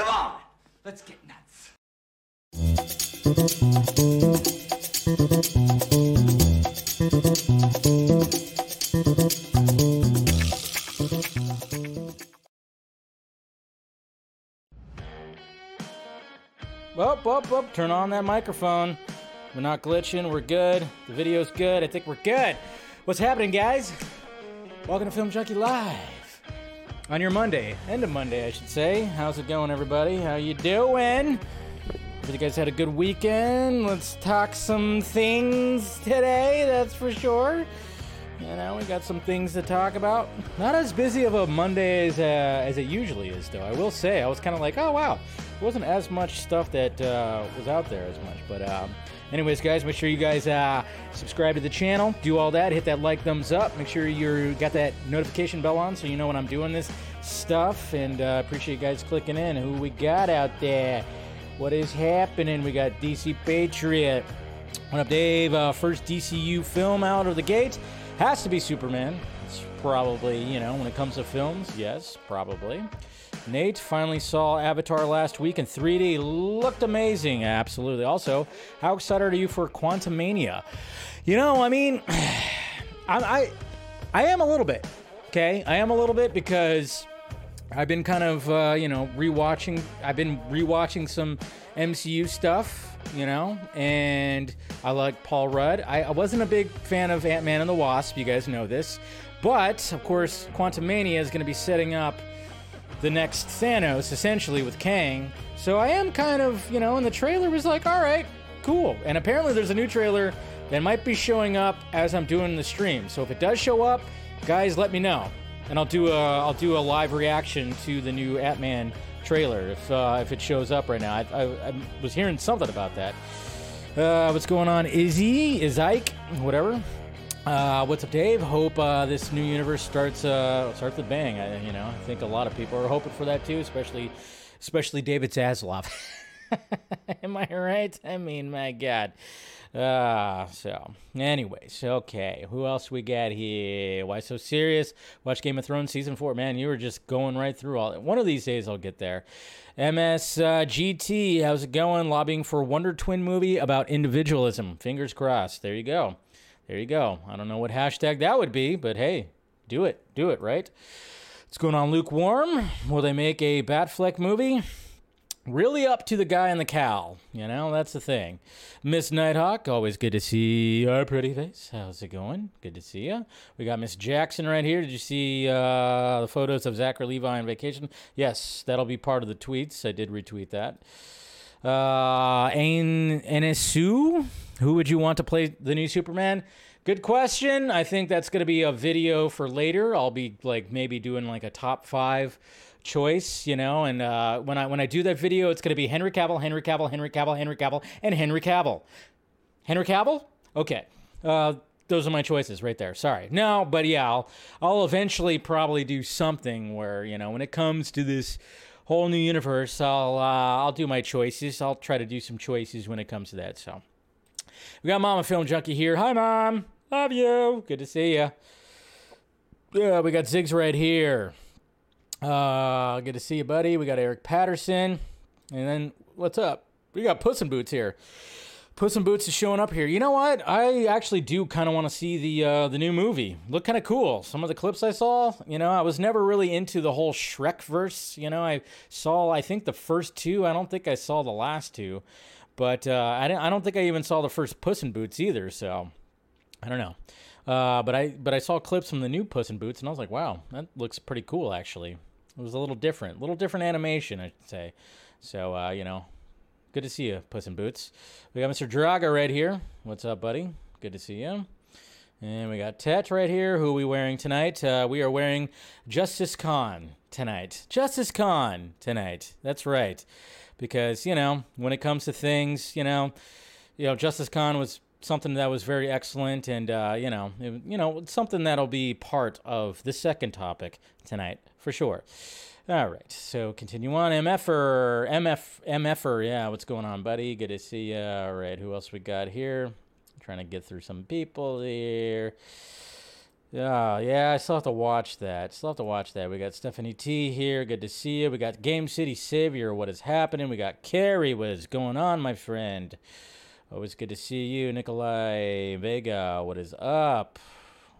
Come on, let's get nuts. Whoop, whoop, whoop. Turn on that microphone. We're not glitching. We're good. The video's good. I think we're good. What's happening, guys? Welcome to Film Junkee Live. On your Monday. End of Monday, I should say. How's it going, everybody? How you doing? Hope you guys had a good weekend. Let's talk some things today, that's for sure. You know, we got some things to talk about. Not as busy of a Monday as, uh, as it usually is, though. I will say, I was kind of like, oh, wow. There wasn't as much stuff that uh, was out there as much. But, um, anyways, guys, make sure you guys uh, subscribe to the channel. Do all that. Hit that like, thumbs up. Make sure you got that notification bell on so you know when I'm doing this stuff. And uh, appreciate you guys clicking in. Who we got out there? What is happening? We got DC Patriot. What up, Dave? Uh, first DCU film out of the gate has to be Superman. It's probably, you know, when it comes to films, yes, probably. Nate finally saw Avatar last week in 3D. Looked amazing, absolutely. Also, how excited are you for Quantumania? You know, I mean, I, I, I am a little bit. Okay, I am a little bit because I've been kind of, uh, you know, rewatching. I've been rewatching some MCU stuff, you know, and I like Paul Rudd. I, I wasn't a big fan of Ant Man and the Wasp. You guys know this, but of course, Quantumania is going to be setting up the next Thanos, essentially with Kang. So I am kind of, you know, and the trailer was like, all right, cool. And apparently, there's a new trailer that might be showing up as I'm doing the stream. So if it does show up, guys, let me know and I'll do a I'll do a live reaction to the new Ant-Man trailer if uh, if it shows up right now. I, I, I was hearing something about that. Uh, what's going on? Izzy, is Ike, whatever. Uh, what's up, Dave? Hope uh, this new universe starts uh, starts with bang. I, you know, I think a lot of people are hoping for that too, especially especially David Zaslav. Am I right? I mean, my God. Uh, so, anyways, okay. Who else we got here? Why so serious? Watch Game of Thrones season four. Man, you were just going right through all. One of these days, I'll get there. MSGT, uh, how's it going? Lobbying for Wonder Twin movie about individualism. Fingers crossed. There you go. There you go. I don't know what hashtag that would be, but hey, do it. Do it, right? What's going on, lukewarm? Will they make a Batfleck movie? really up to the guy in the cowl. You know, that's the thing. Miss Nighthawk, always good to see your pretty face. How's it going? Good to see you. We got Miss Jackson right here. Did you see uh, the photos of Zachary Levi on vacation? Yes, that'll be part of the tweets. I did retweet that. Uh, Ain who would you want to play the new Superman? Good question. I think that's going to be a video for later. I'll be like maybe doing like a top five choice, you know. And uh, when I when I do that video, it's going to be Henry Cavill, Henry Cavill, Henry Cavill, Henry Cavill, and Henry Cavill. Henry Cavill? Okay. Uh, those are my choices right there. Sorry. No, but yeah, I'll I'll eventually probably do something where you know when it comes to this whole new universe, I'll uh, I'll do my choices. I'll try to do some choices when it comes to that. So we got Mama Film Junkee here. Hi, Mom. Love you. Good to see you. Yeah, we got Ziggs right here. Uh, good to see you, buddy. We got Eric Patterson. And then, what's up? We got Puss in Boots here. Puss in Boots is showing up here. You know what? I actually do kind of want to see the uh, the new movie. Look kind of cool. Some of the clips I saw, you know, I was never really into the whole Shrek verse. You know, I saw I think the first two. I don't think I saw the last two, but uh, I didn't, I don't think I even saw the first Puss in Boots either. So I don't know. Uh, but I but I saw clips from the new Puss in Boots, and I was like, wow, that looks pretty cool actually. It was a little different, a little different animation, I should say. So, uh, you know, good to see you, Puss in Boots. We got Mr. Draga right here. What's up, buddy? Good to see you. And we got Tet right here. Who are we wearing tonight? Uh, we are wearing Justice Con tonight. Justice Con tonight. That's right. Because, you know, when it comes to things, you know, you know, Justice Con was something that was very excellent and uh, you know it, you know something that'll be part of the second topic tonight for sure all right so continue on mf'er mf mf'er yeah what's going on buddy good to see you all right who else we got here trying to get through some people here Yeah, yeah, I still have to watch that. Still have to watch that. We got Stephanie T here. Good to see you. We got Game City Savior. What is happening? We got Carrie. What is going on, my friend? Always good to see you, Nikolai Vega. What is up?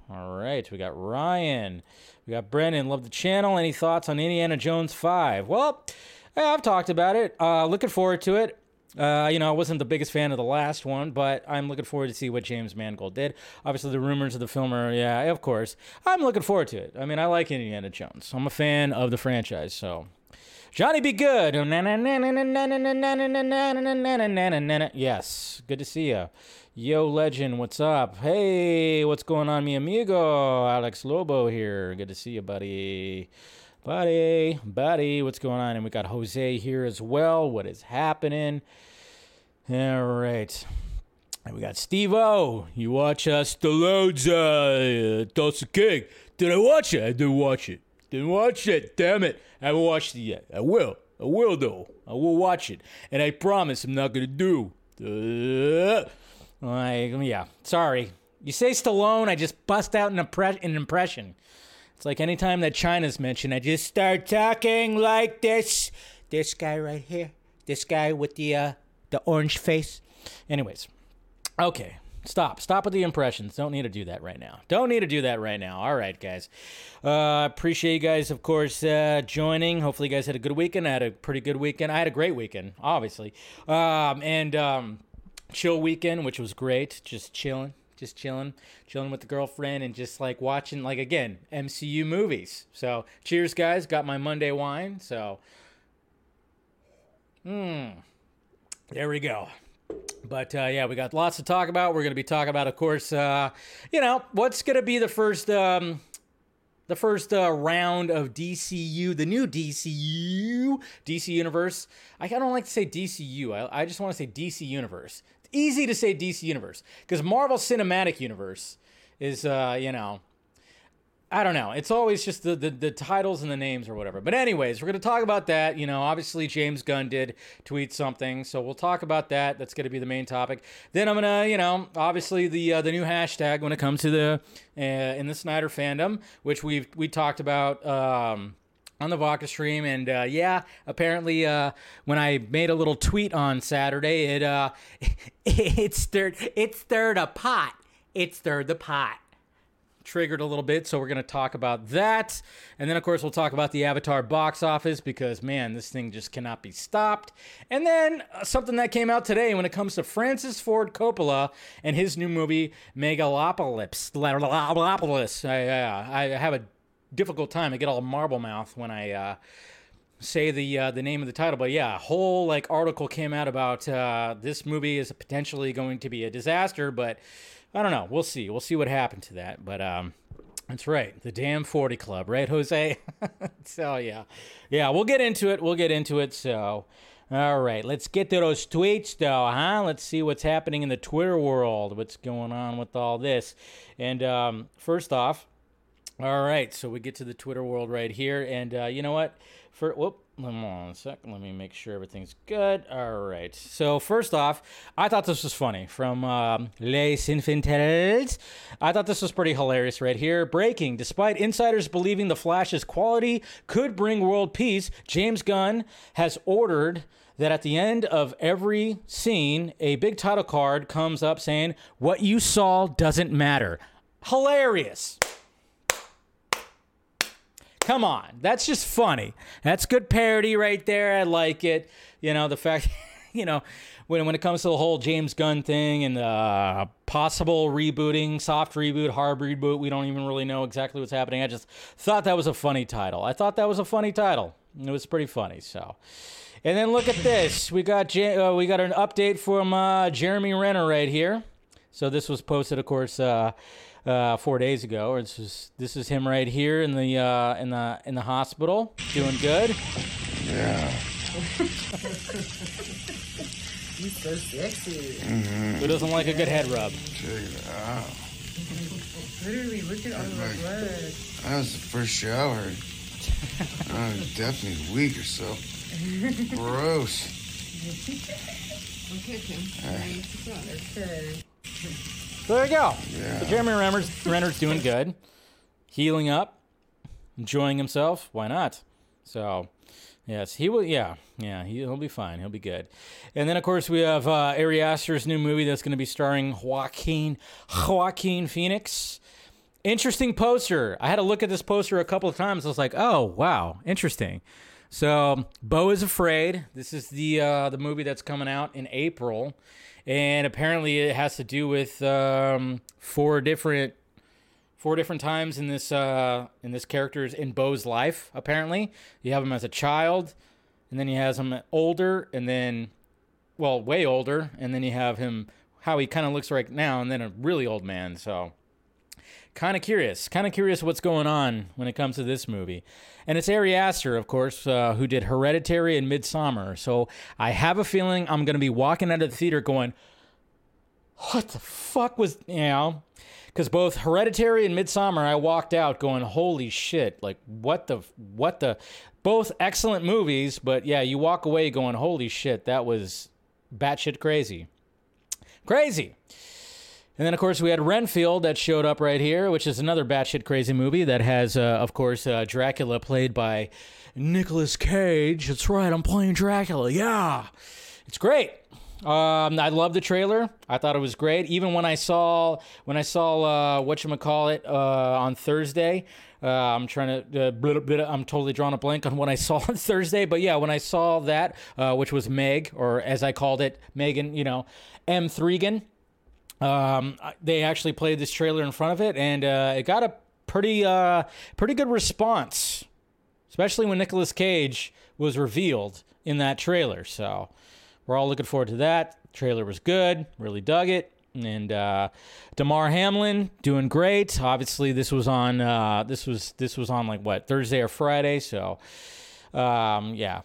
All right, we got Ryan. We got Brennan. Love the channel. Any thoughts on Indiana Jones 5? Well, I've talked about it. Uh, looking forward to it. Uh, you know, I wasn't the biggest fan of the last one, but I'm looking forward to see what James Mangold did. Obviously, the rumors of the film are, yeah, of course. I'm looking forward to it. I mean, I like Indiana Jones. I'm a fan of the franchise, so. Johnny be good. Yes, good to see you. Yo, legend, what's up? Hey, what's going on, mi amigo? Alex Lobo here. Good to see you, buddy. Buddy, buddy, what's going on? And we got Jose here as well. What is happening? All right. And we got Steve O. You watch uh, Stallone's uh, Tulsa King. Did I watch it? I didn't watch it. Didn't watch it. Damn it. I haven't watched it yet. I will. I will, though. I will watch it. And I promise I'm not going to do. Uh, like, yeah. Sorry. You say Stallone, I just bust out an, impre- an impression. It's like anytime that China's mentioned, I just start talking like this. This guy right here. This guy with the uh, the orange face. Anyways, okay. Stop. Stop with the impressions. Don't need to do that right now. Don't need to do that right now. All right, guys. Uh, appreciate you guys, of course, uh, joining. Hopefully, you guys had a good weekend. I had a pretty good weekend. I had a great weekend, obviously. Um, and um, chill weekend, which was great. Just chilling just chilling, chilling with the girlfriend, and just like watching, like again, MCU movies. So, cheers, guys. Got my Monday wine. So, hmm, there we go. But uh, yeah, we got lots to talk about. We're going to be talking about, of course, uh, you know, what's going to be the first. Um, the first uh, round of DCU, the new DCU, DC Universe. I don't like to say DCU. I, I just want to say DC Universe easy to say DC Universe because Marvel Cinematic Universe is, uh, you know, I don't know. It's always just the, the, the titles and the names or whatever. But anyways, we're gonna talk about that. You know, obviously James Gunn did tweet something, so we'll talk about that. That's gonna be the main topic. Then I'm gonna, you know, obviously the uh, the new hashtag when it comes to the uh, in the Snyder fandom, which we've we talked about. Um, on the Vodka stream, and uh, yeah, apparently uh, when I made a little tweet on Saturday, it uh, it stirred it stirred a pot. It stirred the pot. Triggered a little bit, so we're gonna talk about that, and then of course we'll talk about the Avatar box office because man, this thing just cannot be stopped. And then uh, something that came out today when it comes to Francis Ford Coppola and his new movie Megalopolis. I, I have a difficult time. I get all marble mouth when I uh, say the uh, the name of the title. But yeah, a whole like article came out about uh, this movie is potentially going to be a disaster. But I don't know. We'll see. We'll see what happened to that. But um, that's right. The damn 40 Club, right, Jose? so yeah, yeah. We'll get into it. We'll get into it. So. All right, let's get to those tweets though, huh? Let's see what's happening in the Twitter world. What's going on with all this? And um, first off, all right, so we get to the Twitter world right here, and uh, you know what? For whoop, hold on a sec. Let me make sure everything's good. All right. So first off, I thought this was funny from um, Les Infantils. I thought this was pretty hilarious right here. Breaking: Despite insiders believing the Flash's quality could bring world peace, James Gunn has ordered that at the end of every scene, a big title card comes up saying, "What you saw doesn't matter." Hilarious. Come on, that's just funny. That's good parody right there. I like it. You know, the fact, you know, when when it comes to the whole James Gunn thing and the uh, possible rebooting, soft reboot, hard reboot, we don't even really know exactly what's happening. I just thought that was a funny title. I thought that was a funny title. It was pretty funny. So. And then look at this. We got uh, we got an update from uh, Jeremy Renner right here. So this was posted, of course, uh, uh, four days ago. This is this is him right here in the uh, in the in the hospital, doing good. Yeah. He's so sexy. Mm-hmm. Who doesn't like a good head rub? Check it out. Literally, look at all the Like- blood. That was the first shower. I was definitely weak or so. Gross. Okay, Kim. So there you go. Yeah. Jeremy Renner's, Renner's doing good. healing up, enjoying himself. Why not? So, yes, he will. Yeah, yeah, he, will be fine. He'll be good. And then, of course, we have uh, Ari Aster's new movie that's going to be starring Joaquin Joaquin Phoenix. Interesting poster. I had to look at this poster a couple of times. I was like, oh wow, interesting. So, Beau Is Afraid. This is the uh, the movie that's coming out in April, and apparently it has to do with um, four different four different times in this uh, in this character's in Beau's life. Apparently, you have him as a child, and then he has him older, and then well, way older, and then you have him how he kind of looks right now, and then a really old man. So kind of curious, kind of curious what's going on when it comes to this movie. And it's Ari Aster, of course, uh, who did Hereditary and Midsommar. So I have a feeling I'm going to be walking out of the theater going, what the fuck was, you know, because both Hereditary and Midsommar, I walked out going, holy shit, like what the, what the, both excellent movies, but yeah, you walk away going, holy shit, that was batshit crazy. Crazy. And then, of course, we had Renfield that showed up right here, which is another batshit crazy movie that has, uh, of course, uh, Dracula played by Nicolas Cage. That's right, I'm playing Dracula. Yeah, it's great. Um, I love the trailer. I thought it was great. Even when I saw when I saw uh, what you call it uh, on Thursday, uh, I'm trying to uh, I'm totally drawing a blank on what I saw on Thursday. But yeah, when I saw that, uh, which was Meg, or as I called it, Megan, you know, M3GAN. Um, they actually played this trailer in front of it, and uh, it got a pretty uh, pretty good response, especially when Nicolas Cage was revealed in that trailer. So we're all looking forward to that. The trailer was good, really dug it, and uh, Damar Hamlin doing great. Obviously, this was on uh, this was this was on like what Thursday or Friday, so um, yeah.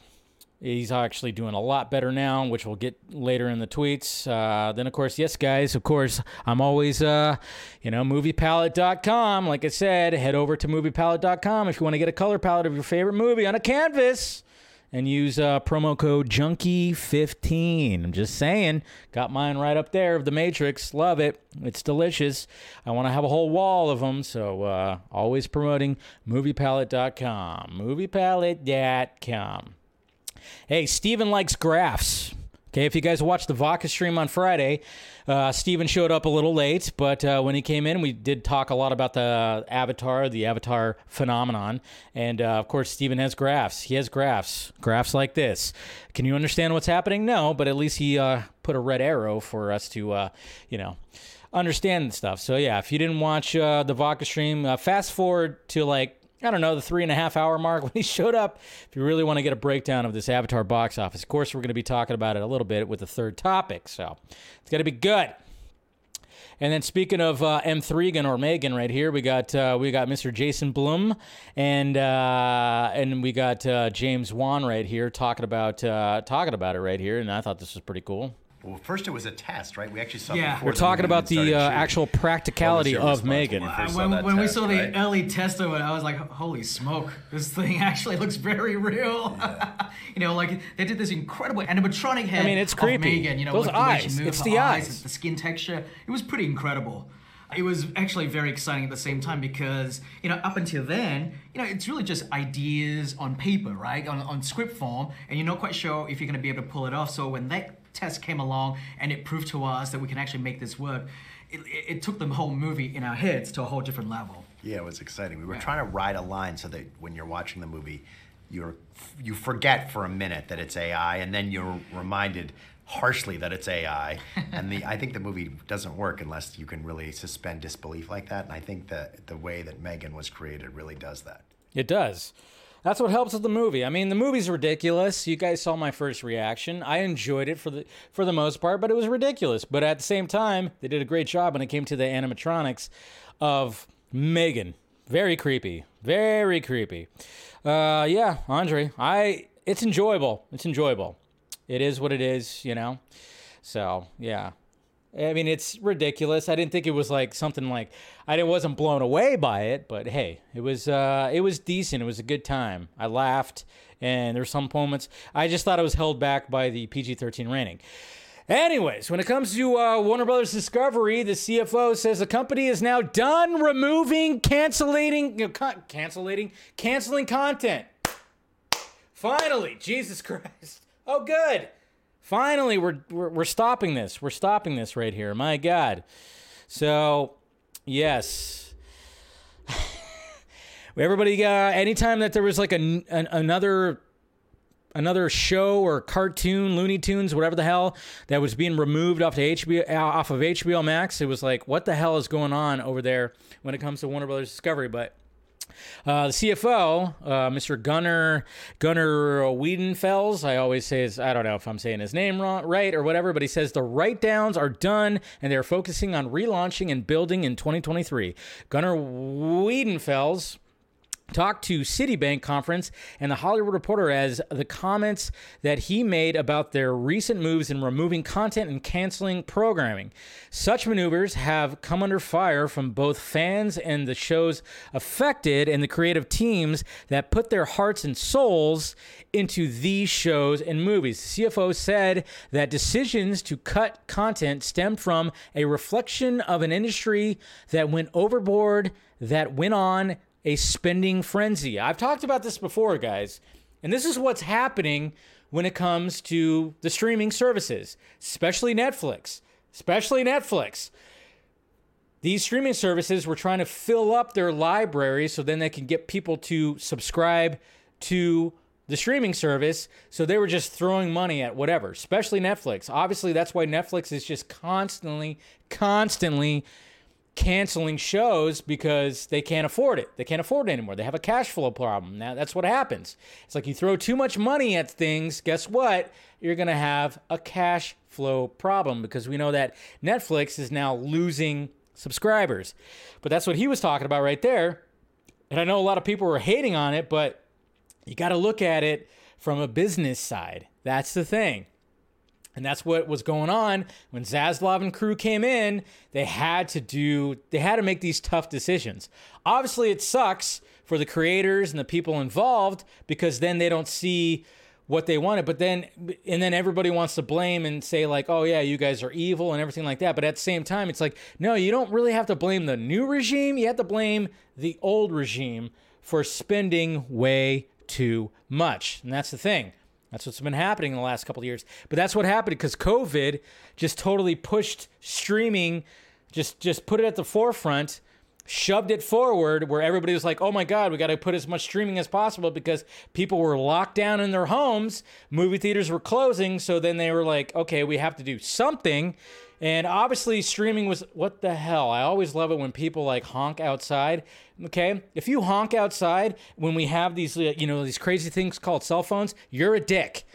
He's actually doing a lot better now, which we'll get later in the tweets. Uh, then, of course, yes, guys, of course, I'm always, uh, you know, moviepalette.com. Like I said, head over to moviepalette.com if you want to get a color palette of your favorite movie on a canvas and use uh, promo code Junkie15. I'm just saying, got mine right up there of the Matrix. Love it. It's delicious. I want to have a whole wall of them, so uh, always promoting moviepalette.com. Moviepalette.com. Hey, Steven likes graphs. Okay, if you guys watched the Vodka stream on Friday, uh, Steven showed up a little late, but uh, when he came in, we did talk a lot about the Avatar, the Avatar phenomenon. And uh, of course, Steven has graphs. He has graphs, graphs like this. Can you understand what's happening? No, but at least he uh, put a red arrow for us to, uh, you know, understand stuff. So yeah, if you didn't watch uh, the Vodka stream, fast forward to like I don't know, the three and a half hour mark when he showed up. If you really want to get a breakdown of this Avatar box office, of course, we're going to be talking about it a little bit with the third topic. So it's going to be good. And then speaking of uh, M3GAN or Megan, right here we got uh, we got Mr. Jason Blum and uh, and we got uh, James Wan right here talking about uh, talking about it right here, and I thought this was pretty cool. Well, first it was a test, right? We actually saw. Yeah. before We're talking movie about the uh, actual practicality of Megan. when you Uh, first when that when we test, saw the right? early test of it, I was like, holy smoke, this thing actually looks very real. you know, like they did this incredible animatronic head. I mean, it's of creepy. Megan, you know, Those like the way eyes, it's her the eyes, eyes. the skin texture. It was pretty incredible. It was actually very exciting at the same time because, you know, up until then, you know, it's really just ideas on paper, right? On, on script form, and you're not quite sure if you're going to be able to pull it off. So when that test came along and it proved to us that we can actually make this work, it, it, it took the whole movie in our heads to a whole different level. Yeah, it was exciting. We were trying to ride a line so that when you're watching the movie, you're you forget for a minute that it's AI, and then you're reminded harshly that it's AI. and the I think the movie doesn't work unless you can really suspend disbelief like that. And I think that the way that Megan was created really does that. It does. That's what helps with the movie. I mean, the movie's ridiculous. You guys saw my first reaction. I enjoyed it for the for the most part, but it was ridiculous. But at the same time, they did a great job when it came to the animatronics of Megan. Very creepy. Very creepy. Uh, yeah, Andre, I it's enjoyable. It's enjoyable. It is what it is, you know. So yeah, I mean, it's ridiculous. I didn't think it was like something like I wasn't blown away by it, but hey, it was uh, it was decent. It was a good time. I laughed, and there's some moments I just thought it was held back by the PG-13 rating. Anyways, when it comes to uh, Warner Brothers Discovery, the CFO says the company is now done removing, canceling, you know, con- canceling, canceling content. Finally, Jesus Christ! Oh, good. Finally, we're, we're we're stopping this. We're stopping this right here. My God. So, yes. Everybody, uh, anytime that there was like a, an, another another show or cartoon, Looney Tunes, whatever the hell, that was being removed off the HBO off of HBO Max. It was like, what the hell is going on over there when it comes to Warner Brothers Discovery? But uh, the CFO, uh, Mr. Gunnar Gunnar Wiedenfels, I always say his, I don't know if I'm saying his name wrong, right or whatever, but he says the write downs are done and they're focusing on relaunching and building in 2023. Gunnar Wiedenfels talked to Citibank conference and the Hollywood Reporter as the comments that he made about their recent moves in removing content and canceling programming. Such maneuvers have come under fire from both fans and the shows affected and the creative teams that put their hearts and souls into these shows and movies. The CFO said that decisions to cut content stemmed from a reflection of an industry that went overboard, that went on a spending frenzy. I've talked about this before, guys, and this is what's happening when it comes to the streaming services, especially Netflix. Especially Netflix. These streaming services were trying to fill up their library so then they can get people to subscribe to the streaming service. So they were just throwing money at whatever, especially Netflix. Obviously, that's why Netflix is just constantly, constantly canceling shows because they can't afford it. They can't afford it anymore. They have a cash flow problem. Now that's what happens. It's like you throw too much money at things, guess what? You're going to have a cash flow problem because we know that Netflix is now losing subscribers. But that's what he was talking about right there. And I know a lot of people were hating on it, but you got to look at it from a business side. That's the thing. And that's what was going on when Zaslav and crew came in. They had to do, they had to make these tough decisions. Obviously, it sucks for the creators and the people involved because then they don't see what they wanted. But then, and then everybody wants to blame and say, like, oh, yeah, you guys are evil and everything like that. But at the same time, it's like, no, you don't really have to blame the new regime. You have to blame the old regime for spending way too much. And that's the thing. That's what's been happening in the last couple of years. But that's what happened because COVID just totally pushed streaming, just just put it at the forefront, shoved it forward where everybody was like, "Oh my god, we got to put as much streaming as possible because people were locked down in their homes, movie theaters were closing, so then they were like, "Okay, we have to do something." And obviously, streaming was what the hell. I always love it when people like honk outside. Okay, if you honk outside when we have these, uh, you know, these crazy things called cell phones, you're a dick.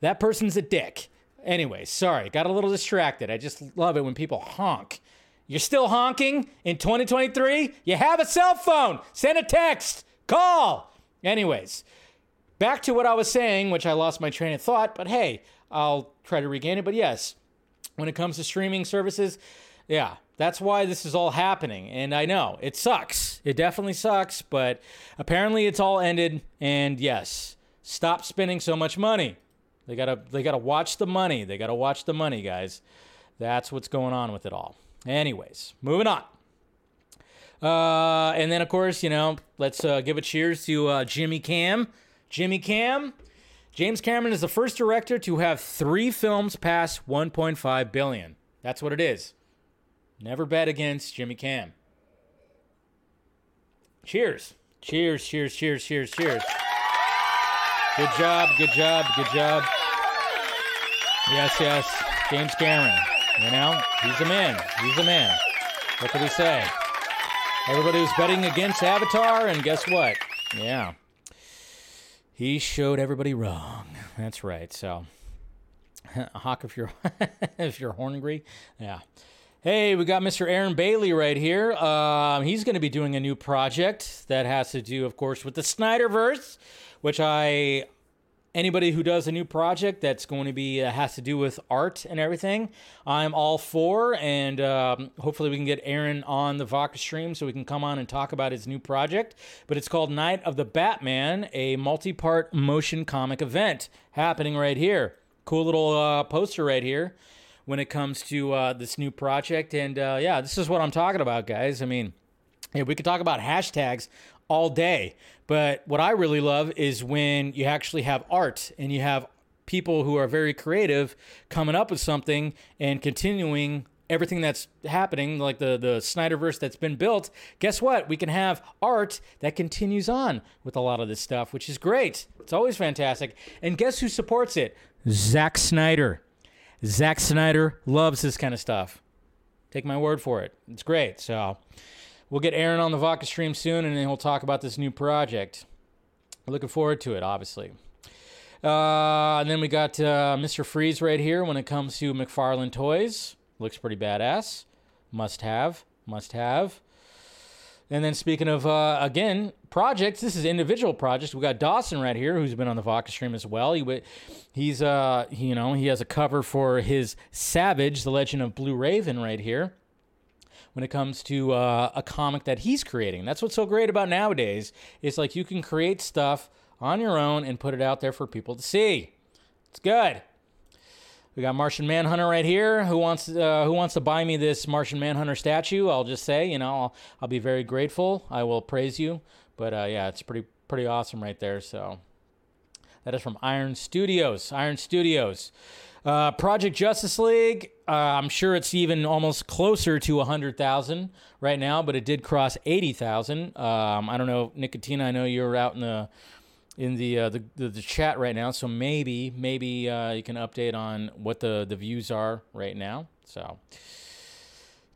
That person's a dick. Anyway, sorry, got a little distracted. I just love it when people honk. You're still honking in 2023? You have a cell phone. Send a text. Call. Anyways, back to what I was saying, which I lost my train of thought, but hey, I'll try to regain it. But yes, when it comes to streaming services. Yeah, that's why this is all happening. And I know it sucks. It definitely sucks, but apparently it's all ended. And yes, stop spending so much money. They gotta they gotta watch the money. They gotta watch the money, guys. That's what's going on with it all. Anyways, moving on. Uh, and then of course, you know, let's uh, give a cheers to uh, Jimmy Cam. Jimmy Cam James Cameron is the first director to have three films pass 1.5 billion. That's what it is. Never bet against Jimmy Cam. Cheers. Cheers, cheers, cheers, cheers, cheers. Good job, good job, good job. Yes, yes. James Cameron. You know, he's a man. He's a man. What can we say? Everybody was betting against Avatar, and guess what? Yeah. He showed everybody wrong. That's right. So, Hawk, if you're if you're hungry, yeah. Hey, we got Mr. Aaron Bailey right here. Um, he's going to be doing a new project that has to do, of course, with the Snyderverse, which I anybody who does a new project that's going to be uh, has to do with art and everything, I'm all for. And um, hopefully, we can get Aaron on the Vodka stream so we can come on and talk about his new project. But it's called Night of the Batman, a multi-part motion comic event happening right here. Cool little uh, poster right here. when it comes to uh, this new project. And uh, yeah, this is what I'm talking about, guys. I mean, yeah, we could talk about hashtags all day, but what I really love is when you actually have art and you have people who are very creative coming up with something and continuing everything that's happening, like the the Snyderverse that's been built. Guess what? We can have art that continues on with a lot of this stuff, which is great. It's always fantastic. And guess who supports it? Zack Snyder. Zack Snyder loves this kind of stuff. Take my word for it. It's great. So we'll get Aaron on the Vodka stream soon, and then we'll talk about this new project. Looking forward to it, obviously. Uh, and then we got uh, Mr. Freeze right here when it comes to McFarlane Toys. Looks pretty badass. Must have. Must have. And then speaking of, uh, again, projects, this is individual projects. We got Dawson right here, who's been on the Vodka stream as well. He, he's, uh, you know, he has a cover for his Savage, The Legend of Blue Raven right here when it comes to uh, a comic that he's creating. That's what's so great about nowadays. It's like you can create stuff on your own and put it out there for people to see. It's good. We got Martian Manhunter right here. Who wants uh, who wants to buy me this Martian Manhunter statue? I'll just say, you know, I'll, I'll be very grateful. I will praise you. But uh, yeah, it's pretty pretty awesome right there. So that is from Iron Studios. Iron Studios. Uh, Project Justice League. Uh, I'm sure it's even almost closer to 100,000 right now, but it did cross 80,000. Um, I don't know, Nicotina. I know you're out in the in the, uh, the, the, the chat right now. So maybe maybe uh, you can update on what the the views are right now. So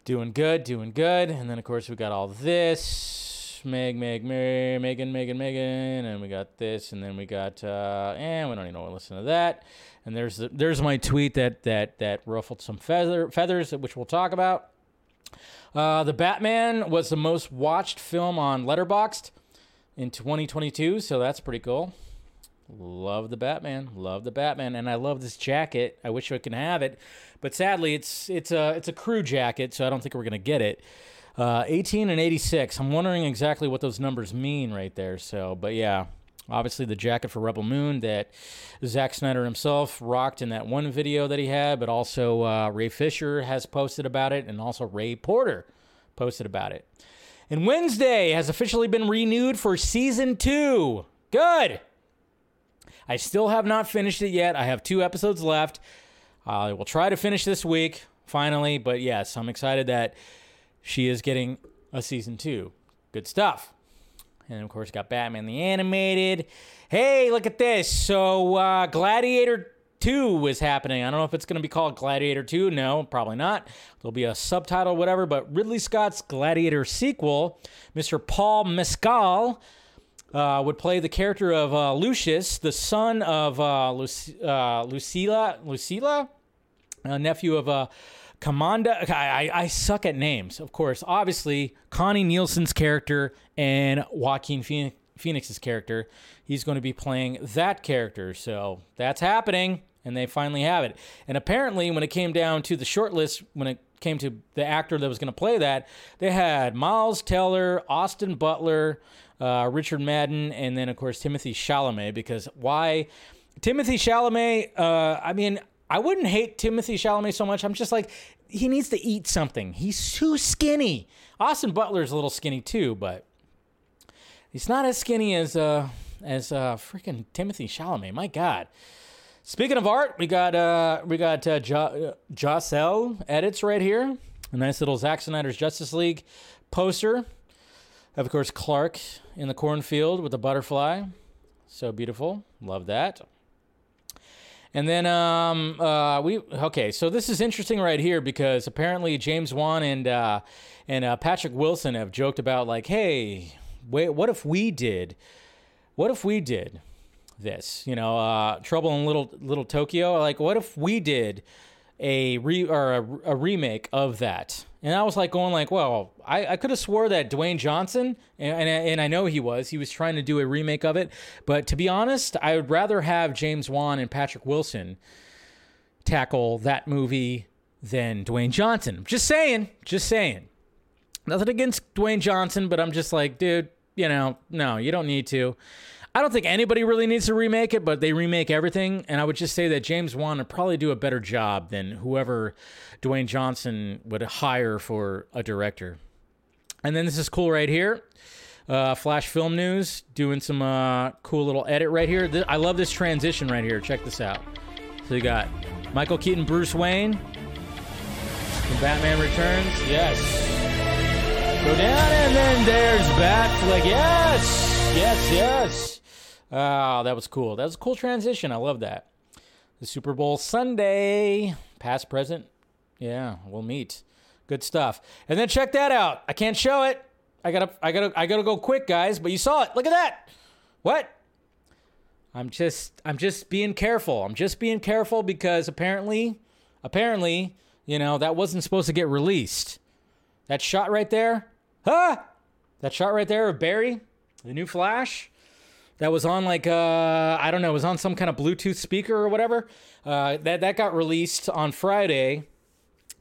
doing good, doing good. And then of course we got all this Meg, Meg, Meg, Megan, Megan, Megan, and we got this, and then we got uh, and we don't even know to listen to that. And there's the, there's my tweet that that that ruffled some feather feathers, which we'll talk about. Uh, the Batman was the most watched film on Letterboxd in 2022, so that's pretty cool. Love the Batman, love the Batman, and I love this jacket. I wish I could have it, but sadly, it's it's a it's a crew jacket, so I don't think we're gonna get it. Uh, 18 and 86. I'm wondering exactly what those numbers mean right there. So, but yeah, obviously the jacket for Rebel Moon that Zack Snyder himself rocked in that one video that he had, but also uh, Ray Fisher has posted about it, and also Ray Porter posted about it. And Wednesday has officially been renewed for season two. Good. I still have not finished it yet. I have two episodes left. I will try to finish this week, finally. But yes, I'm excited that she is getting a season two. Good stuff. And of course, got Batman the Animated. Hey, look at this. So, uh, Gladiator 2 is happening. I don't know if it's going to be called Gladiator 2. No, probably not. There'll be a subtitle, whatever. But Ridley Scott's Gladiator sequel, Mr. Paul Mescal, uh, would play the character of uh, Lucius, the son of uh, Luc- uh, Lucilla, Lucilla, a nephew of Commanda. I, I, I suck at names, of course. Obviously, Connie Nielsen's character and Joaquin Phoenix. Phoenix's character. He's going to be playing that character. So that's happening and they finally have it. And apparently, when it came down to the shortlist, when it came to the actor that was going to play that, they had Miles Teller, Austin Butler, uh, Richard Madden, and then of course Timothy Chalamet. Because why? Timothy Chalamet. Uh, I mean, I wouldn't hate Timothy Chalamet so much. I'm just like, he needs to eat something. He's too skinny. Austin Butler's a little skinny too, but he's not as skinny as uh as uh freaking Timothy Chalamet. My God. Speaking of art, we got uh, we got uh, jo- Joselle edits right here. A nice little Zack Snyder's Justice League poster. Of course, Clark in the cornfield with the butterfly. So beautiful. Love that. And then um, uh, we okay. So this is interesting right here because apparently James Wan and uh, and uh, Patrick Wilson have joked about like, hey, wait, what if we did? What if we did? this. You know, uh, Trouble in Little Little Tokyo. Like, what if we did a re or a, a remake of that? And I was like going like, well, I, I could have swore that Dwayne Johnson, and, and, and I know he was, he was trying to do a remake of it. But to be honest, I would rather have James Wan and Patrick Wilson tackle that movie than Dwayne Johnson. Just saying, just saying. Nothing against Dwayne Johnson, but I'm just like, dude, you know, no, you don't need to. I don't think anybody really needs to remake it, but they remake everything. And I would just say that James Wan would probably do a better job than whoever Dwayne Johnson would hire for a director. And then this is cool right here. Uh, Flash Film News doing some uh, cool little edit right here. Th- I love this transition right here. Check this out. So you got Michael Keaton, Bruce Wayne, Batman Returns. Yes. Go down and then there's bat Batfleck. Yes, yes, yes. Oh, that was cool. That was a cool transition. I love that. The Super Bowl Sunday, past, present. Yeah, we'll meet. Good stuff. And then check that out. I can't show it. I gotta, I gotta, I gotta go quick, guys. But you saw it. Look at that. What? I'm just, I'm just being careful. I'm just being careful because apparently, apparently, you know, that wasn't supposed to get released. That shot right there, huh? That shot right there of Barry, the new Flash that was on like uh I don't know, it was on some kind of Bluetooth speaker or whatever. Uh, that that got released on Friday,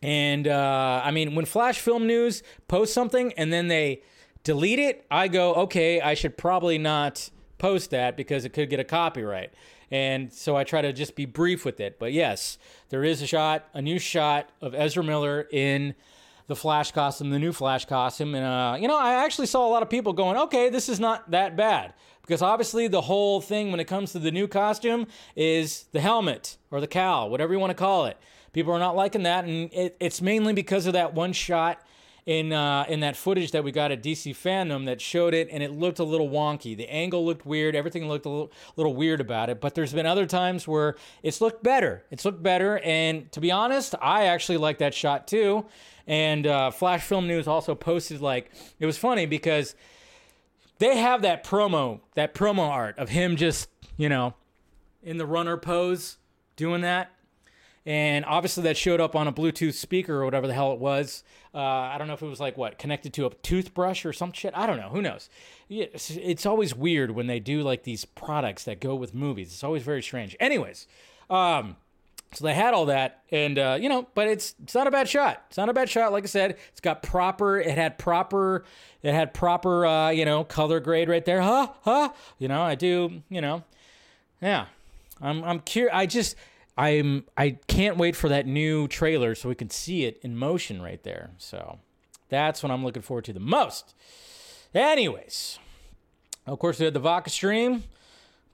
and uh, I mean when Flash Film News posts something and then they delete it, I go okay, I should probably not post that because it could get a copyright. And so I try to just be brief with it. But yes, there is a shot, a new shot of Ezra Miller in the Flash costume, the new Flash costume. And, uh, you know, I actually saw a lot of people going, okay, this is not that bad. Because obviously, the whole thing when it comes to the new costume is the helmet or the cowl, whatever you want to call it. People are not liking that. And it, it's mainly because of that one shot in uh, in that footage that we got at DC Fandom that showed it, and it looked a little wonky. The angle looked weird. Everything looked a little, little weird about it. But there's been other times where it's looked better. It's looked better, and to be honest, I actually like that shot too. And uh, Flash Film News also posted like it was funny because they have that promo, that promo art of him just you know in the runner pose doing that and obviously that showed up on a Bluetooth speaker or whatever the hell it was. Uh, I don't know if it was like what connected to a toothbrush or some shit. I don't know. Who knows? It's, always weird when they do like these products that go with movies. It's always very strange. Anyways, um, so they had all that, and uh, you know, but it's it's not a bad shot. It's not a bad shot. Like I said, it's got proper. It had proper. It had proper. Uh, you know, color grade right there. Huh? Huh? You know, I do. You know, yeah. I'm I'm curious. I just I'm I can't wait for that new trailer so we can see it in motion right there. So that's what I'm looking forward to the most. Anyways, of course we had the Vodka stream.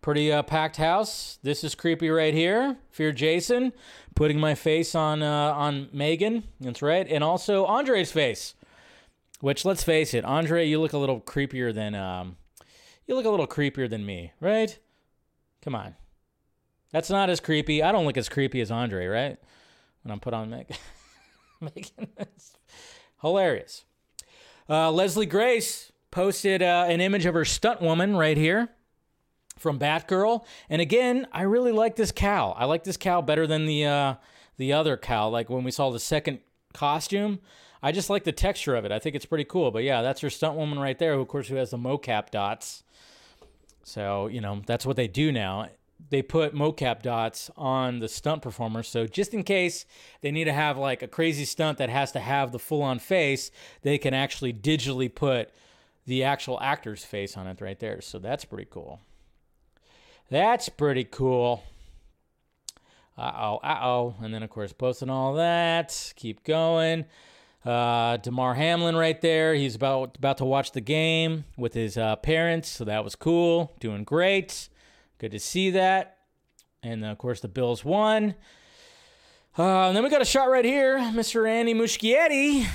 Pretty uh, packed house. This is creepy right here. Fear Jason putting my face on uh, on Megan. That's right, and also Andre's face. Which let's face it, Andre, you look a little creepier than um, you look a little creepier than me, right? Come on, that's not as creepy. I don't look as creepy as Andre, right? When I'm put on Meg. Megan. Hilarious. Uh, Leslie Grace posted uh, an image of her stunt woman right here from Batgirl. And again, I really like this cowl. I like this cowl better than the uh, the other cowl. Like when we saw the second costume, I just like the texture of it. I think it's pretty cool. But yeah, that's her stunt woman right there. Who, of course, who has the mocap dots. So you know that's what they do now they put mocap dots on the stunt performers. So just in case they need to have like a crazy stunt that has to have the full on face, they can actually digitally put the actual actor's face on it right there. So that's pretty cool. That's pretty cool. Uh oh, uh oh. And then, of course, posting all that. Keep going. Uh, Damar Hamlin right there. He's about about to watch the game with his uh, parents, so that was cool. Doing great. Good to see that. And of course, the Bills won. Uh, and then we got a shot right here. Mr. Andy Muschietti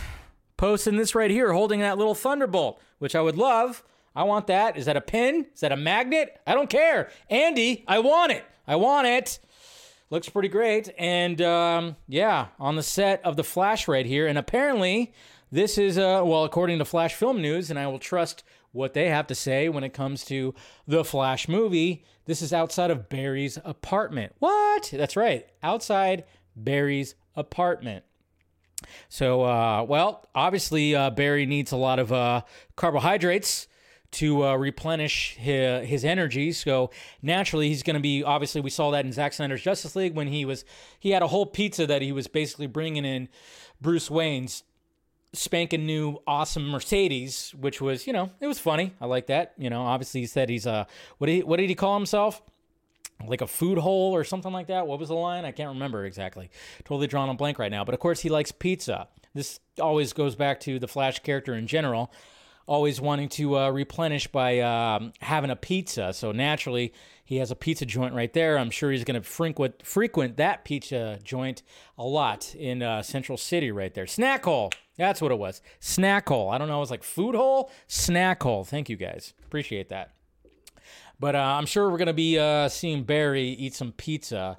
posting this right here, holding that little Thunderbolt, which I would love. I want that. Is that a pin? Is that a magnet? I don't care. Andy, I want it. I want it. Looks pretty great. And um, yeah, on the set of The Flash right here. And apparently, this is, uh, well, according to Flash Film News, and I will trust what they have to say when it comes to the Flash movie. This is outside of Barry's apartment. What? That's right, outside Barry's apartment. So, uh, well, obviously, uh, Barry needs a lot of uh, carbohydrates to uh, replenish his, his energy. So naturally, he's going to be. Obviously, we saw that in Zack Snyder's Justice League when he was he had a whole pizza that he was basically bringing in Bruce Wayne's spanking new awesome Mercedes, which was, you know, it was funny. I like that. You know, obviously he said he's a what did he, what did he call himself? Like a food hole or something like that. What was the line? I can't remember exactly. Totally drawn a blank right now. But of course he likes pizza. This always goes back to the Flash character in general, always wanting to uh, replenish by um, having a pizza. So naturally, he has a pizza joint right there. I'm sure he's going to frequent frequent that pizza joint a lot in uh, Central City right there. Snack hole. That's what it was. Snack hole. I don't know. It was like food hole, snack hole. Thank you guys. Appreciate that. But uh, I'm sure we're going to be uh, seeing Barry eat some pizza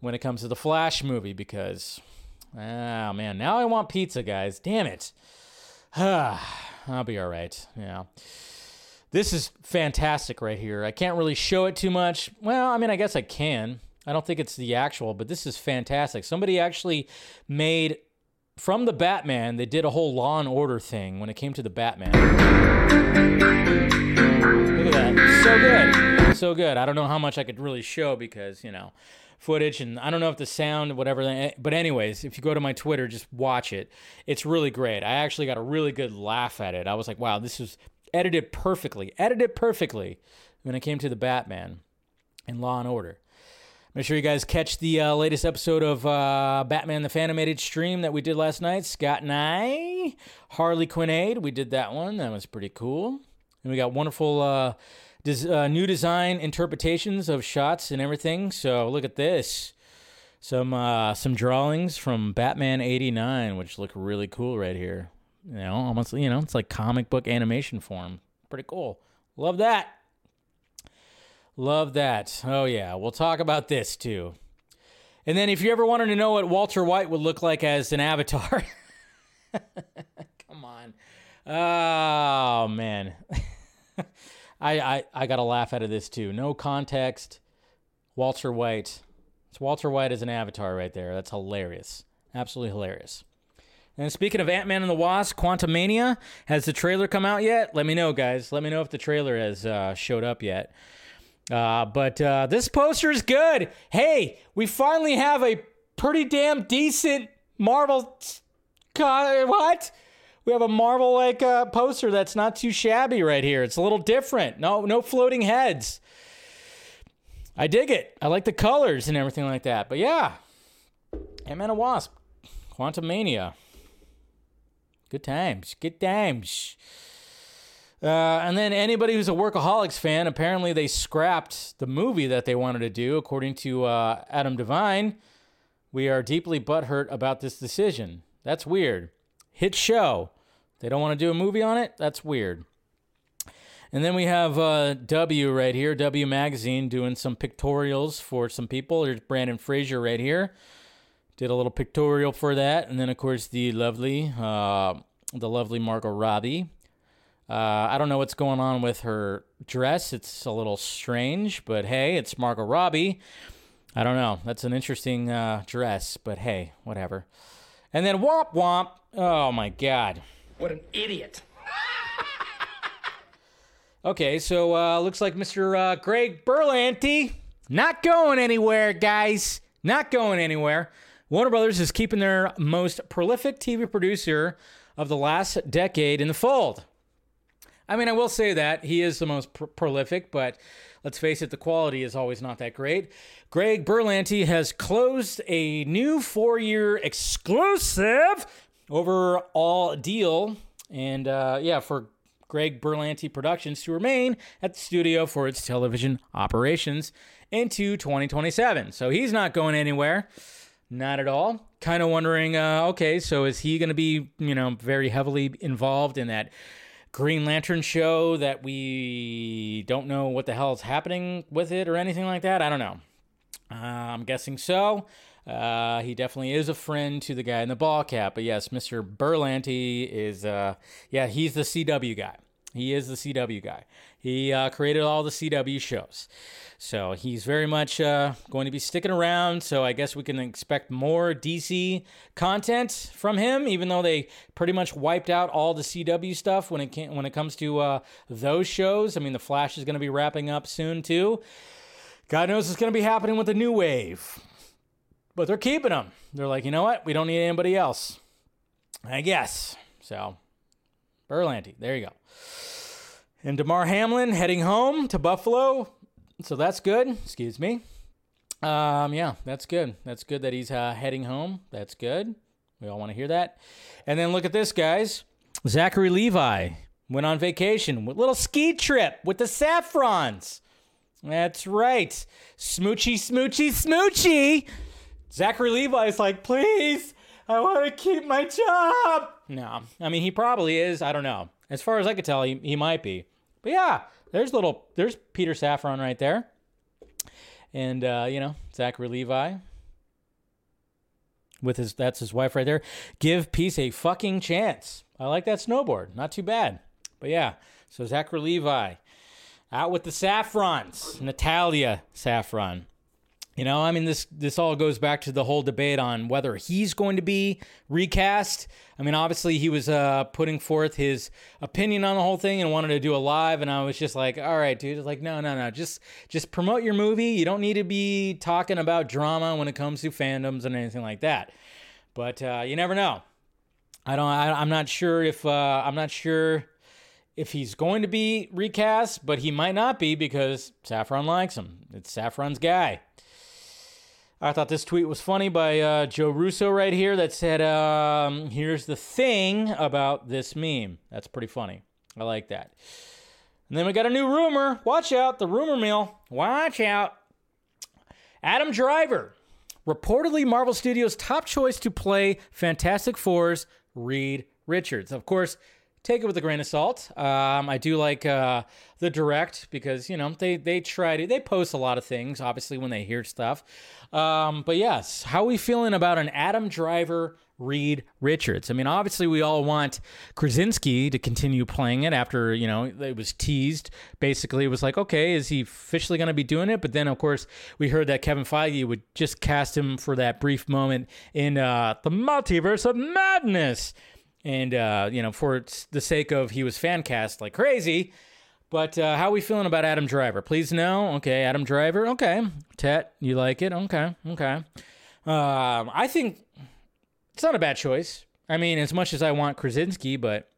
when it comes to the Flash movie because, oh man, now I want pizza, guys. Damn it. I'll be all right. Yeah. This is fantastic right here. I can't really show it too much. Well, I mean, I guess I can. I don't think it's the actual, but this is fantastic. Somebody actually made from the Batman, they did a whole Law and Order thing when it came to the Batman. Look at that. So good. So good. I don't know how much I could really show because, you know, footage and I don't know if the sound, whatever. But, anyways, if you go to my Twitter, just watch it. It's really great. I actually got a really good laugh at it. I was like, wow, this is edited perfectly. Edited perfectly when it came to the Batman and Law and Order. Make sure you guys catch the uh, latest episode of uh, Batman the Fanimated stream that we did last night. Scott and I, Harley Quinnade, we did that one. That was pretty cool. And we got wonderful uh, des- uh, new design interpretations of shots and everything. So look at this. Some uh, some drawings from Batman '89, which look really cool right here. You know, almost you know, it's like comic book animation form. Pretty cool. Love that. Love that. Oh, yeah. We'll talk about this too. And then, if you ever wanted to know what Walter White would look like as an avatar, come on. Oh, man. I, I, I got a laugh out of this too. No context. Walter White. It's Walter White as an avatar right there. That's hilarious. Absolutely hilarious. And speaking of Ant Man and the Wasp, Quantumania, has the trailer come out yet? Let me know, guys. Let me know if the trailer has uh, showed up yet. Uh, but uh, this poster is good. Hey, we finally have a pretty damn decent Marvel. What? We have a Marvel like uh, poster that's not too shabby right here. It's a little different. No, no floating heads. I dig it. I like the colors and everything like that. But yeah, Ant-Man and Wasp, Quantumania. Good times. Good times. Uh, and then anybody who's a Workaholics fan, apparently they scrapped the movie that they wanted to do, according to uh, Adam Devine. We are deeply butthurt about this decision. That's weird. Hit show. They don't want to do a movie on it? That's weird. And then we have uh, W right here, W Magazine, doing some pictorials for some people. There's Brendan Fraser right here. Did a little pictorial for that. And then, of course, the lovely, uh, the lovely Margot Robbie uh, I don't know what's going on with her dress. It's a little strange, but hey, it's Margot Robbie. I don't know. That's an interesting uh, dress, but hey, whatever. And then Womp Womp. Oh my God. What an idiot. okay, so uh, looks like Mr. Uh, Greg Berlanti not going anywhere, guys. Not going anywhere. Warner Brothers is keeping their most prolific TV producer of the last decade in the fold. I mean, I will say that he is the most pr- prolific, but let's face it, the quality is always not that great. Greg Berlanti has closed a new four year exclusive overall deal. And uh, yeah, for Greg Berlanti Productions to remain at the studio for its television operations into 2027. So he's not going anywhere. Not at all. Kind of wondering, uh, okay, so is he going to be, you know, very heavily involved in that Green Lantern show that we don't know what the hell is happening with it or anything like that. I don't know. Uh, I'm guessing so. Uh, he definitely is a friend to the guy in the ball cap. But yes, Mr. Berlanti is, uh, yeah, he's the CW guy. He is the CW guy. He uh, created all the CW shows. So he's very much uh, going to be sticking around. So I guess we can expect more DC content from him, even though they pretty much wiped out all the CW stuff when it when it comes to uh, those shows. I mean, the Flash is going to be wrapping up soon too. God knows what's going to be happening with the new wave. But they're keeping them. They're like, you know what? We don't need anybody else. I guess. So, Berlanti, there you go. And Damar Hamlin heading home to Buffalo. So that's good. Excuse me. Um, yeah, that's good. That's good that he's uh, heading home. That's good. We all want to hear that. And then look at this, guys. Zachary Levi went on vacation with little ski trip with the Safrans. That's right. Smoochy, smoochy, smoochy. Zachary Levi is like, please, I want to keep my job. No, I mean, he probably is. I don't know. As far as I could tell, he, he might be. But yeah, there's little, there's Peter Safran right there. And, uh, you know, Zachary Levi with his, that's his wife right there. Give peace a fucking chance. I like that snowboard. Not too bad. But yeah, so Zachary Levi out with the Safrans, Natalia Safran. You know, I mean, this this all goes back to the whole debate on whether he's going to be recast. I mean, obviously he was uh, putting forth his opinion on the whole thing and wanted to do a live, and I was just like, all right, dude, it's like, no, no, no, just just promote your movie. You don't need to be talking about drama when it comes to fandoms and anything like that. But uh, you never know. I don't. I, I'm not sure if uh, I'm not sure if he's going to be recast, but he might not be because Safran likes him. It's Safran's guy. I thought this tweet was funny by uh, Joe Russo right here that said, um, Here's the thing about this meme. That's pretty funny. I like that. And then we got a new rumor. Watch out, the rumor mill. Watch out. Adam Driver, reportedly Marvel Studios' top choice to play Fantastic Four's Reed Richards. Of course, take it with a grain of salt. Um, I do like uh, the direct because you know they they try to they post a lot of things. Obviously, when they hear stuff. Um, but yes, how are we feeling about an Adam Driver Reed Richards? I mean, obviously, we all want Krasinski to continue playing it after you know it was teased. Basically, it was like, okay, is he officially going to be doing it? But then, of course, we heard that Kevin Feige would just cast him for that brief moment in uh, the multiverse of madness and uh, you know, for the sake of he was fan cast like crazy. But uh, how are we feeling about Adam Driver? Please know. Okay, Adam Driver. Okay, Tet, you like it? Okay, okay. Um, I think it's not a bad choice. I mean, as much as I want Krasinski, but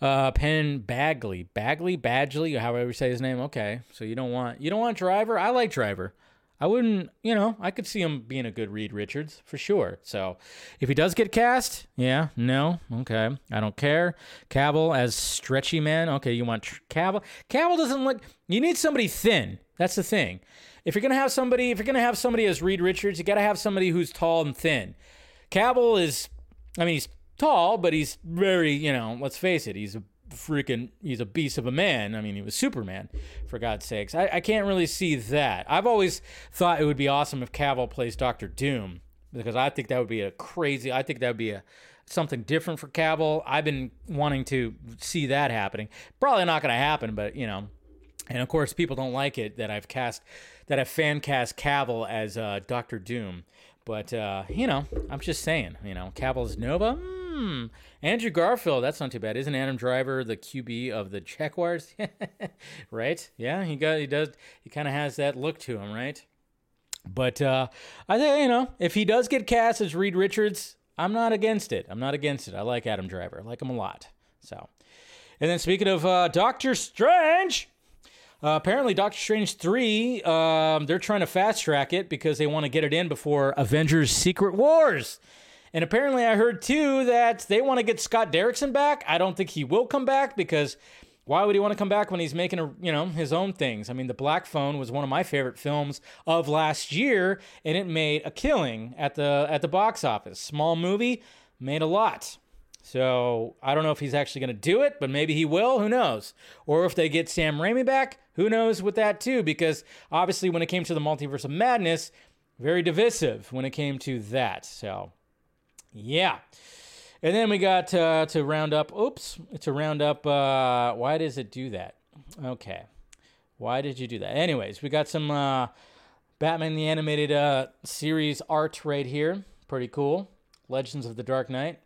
uh, Penn Bagley, Bagley, Badgley, however you say his name. Okay, so you don't want you don't want Driver. I like Driver. I wouldn't, you know, I could see him being a good Reed Richards for sure. So if he does get cast, yeah, no, okay, I don't care. Cavill as stretchy man, okay, you want tr- Cavill? Cavill doesn't look. You need somebody thin. That's the thing. If you're gonna have somebody, if you're gonna have somebody as Reed Richards, you gotta have somebody who's tall and thin. Cavill is, I mean, he's tall, but he's very, you know, let's face it, he's a freaking he's a beast of a man. I mean, he was Superman, for God's sakes. I, I can't really see that. I've always thought it would be awesome if Cavill plays Doctor Doom because I think that would be a crazy. I think that would be a something different for Cavill. I've been wanting to see that happening. Probably not going to happen, but you know. And of course, people don't like it that I've cast that I've fan cast Cavill as uh, Doctor Doom. But uh, you know, I'm just saying, you know, Cavill's Nova. Hmm. Andrew Garfield, that's not too bad. Isn't Adam Driver the QB of the Jaguars? right? Yeah, he got he does he kind of has that look to him, right? But uh, I think you know if he does get cast as Reed Richards, I'm not against it. I'm not against it. I like Adam Driver. I like him a lot. So, and then speaking of uh, Doctor Strange, uh, apparently Doctor Strange three, um, they're trying to fast track it because they want to get it in before Avengers: Secret Wars. And apparently, I heard too that they want to get Scott Derrickson back. I don't think he will come back because why would he want to come back when he's making a, you know his own things? I mean, The Black Phone was one of my favorite films of last year, and it made a killing at the at the box office. Small movie, made a lot. So I don't know if he's actually going to do it, but maybe he will. Who knows? Or if they get Sam Raimi back, who knows with that too? Because obviously, when it came to the Multiverse of Madness, very divisive when it came to that. So yeah. And then we got uh, to round up. Oops, to round up. Uh, why does it do that? Okay. Why did you do that? Anyways, we got some uh, Batman the Animated uh, Series art right here. Pretty cool. Legends of the Dark Knight.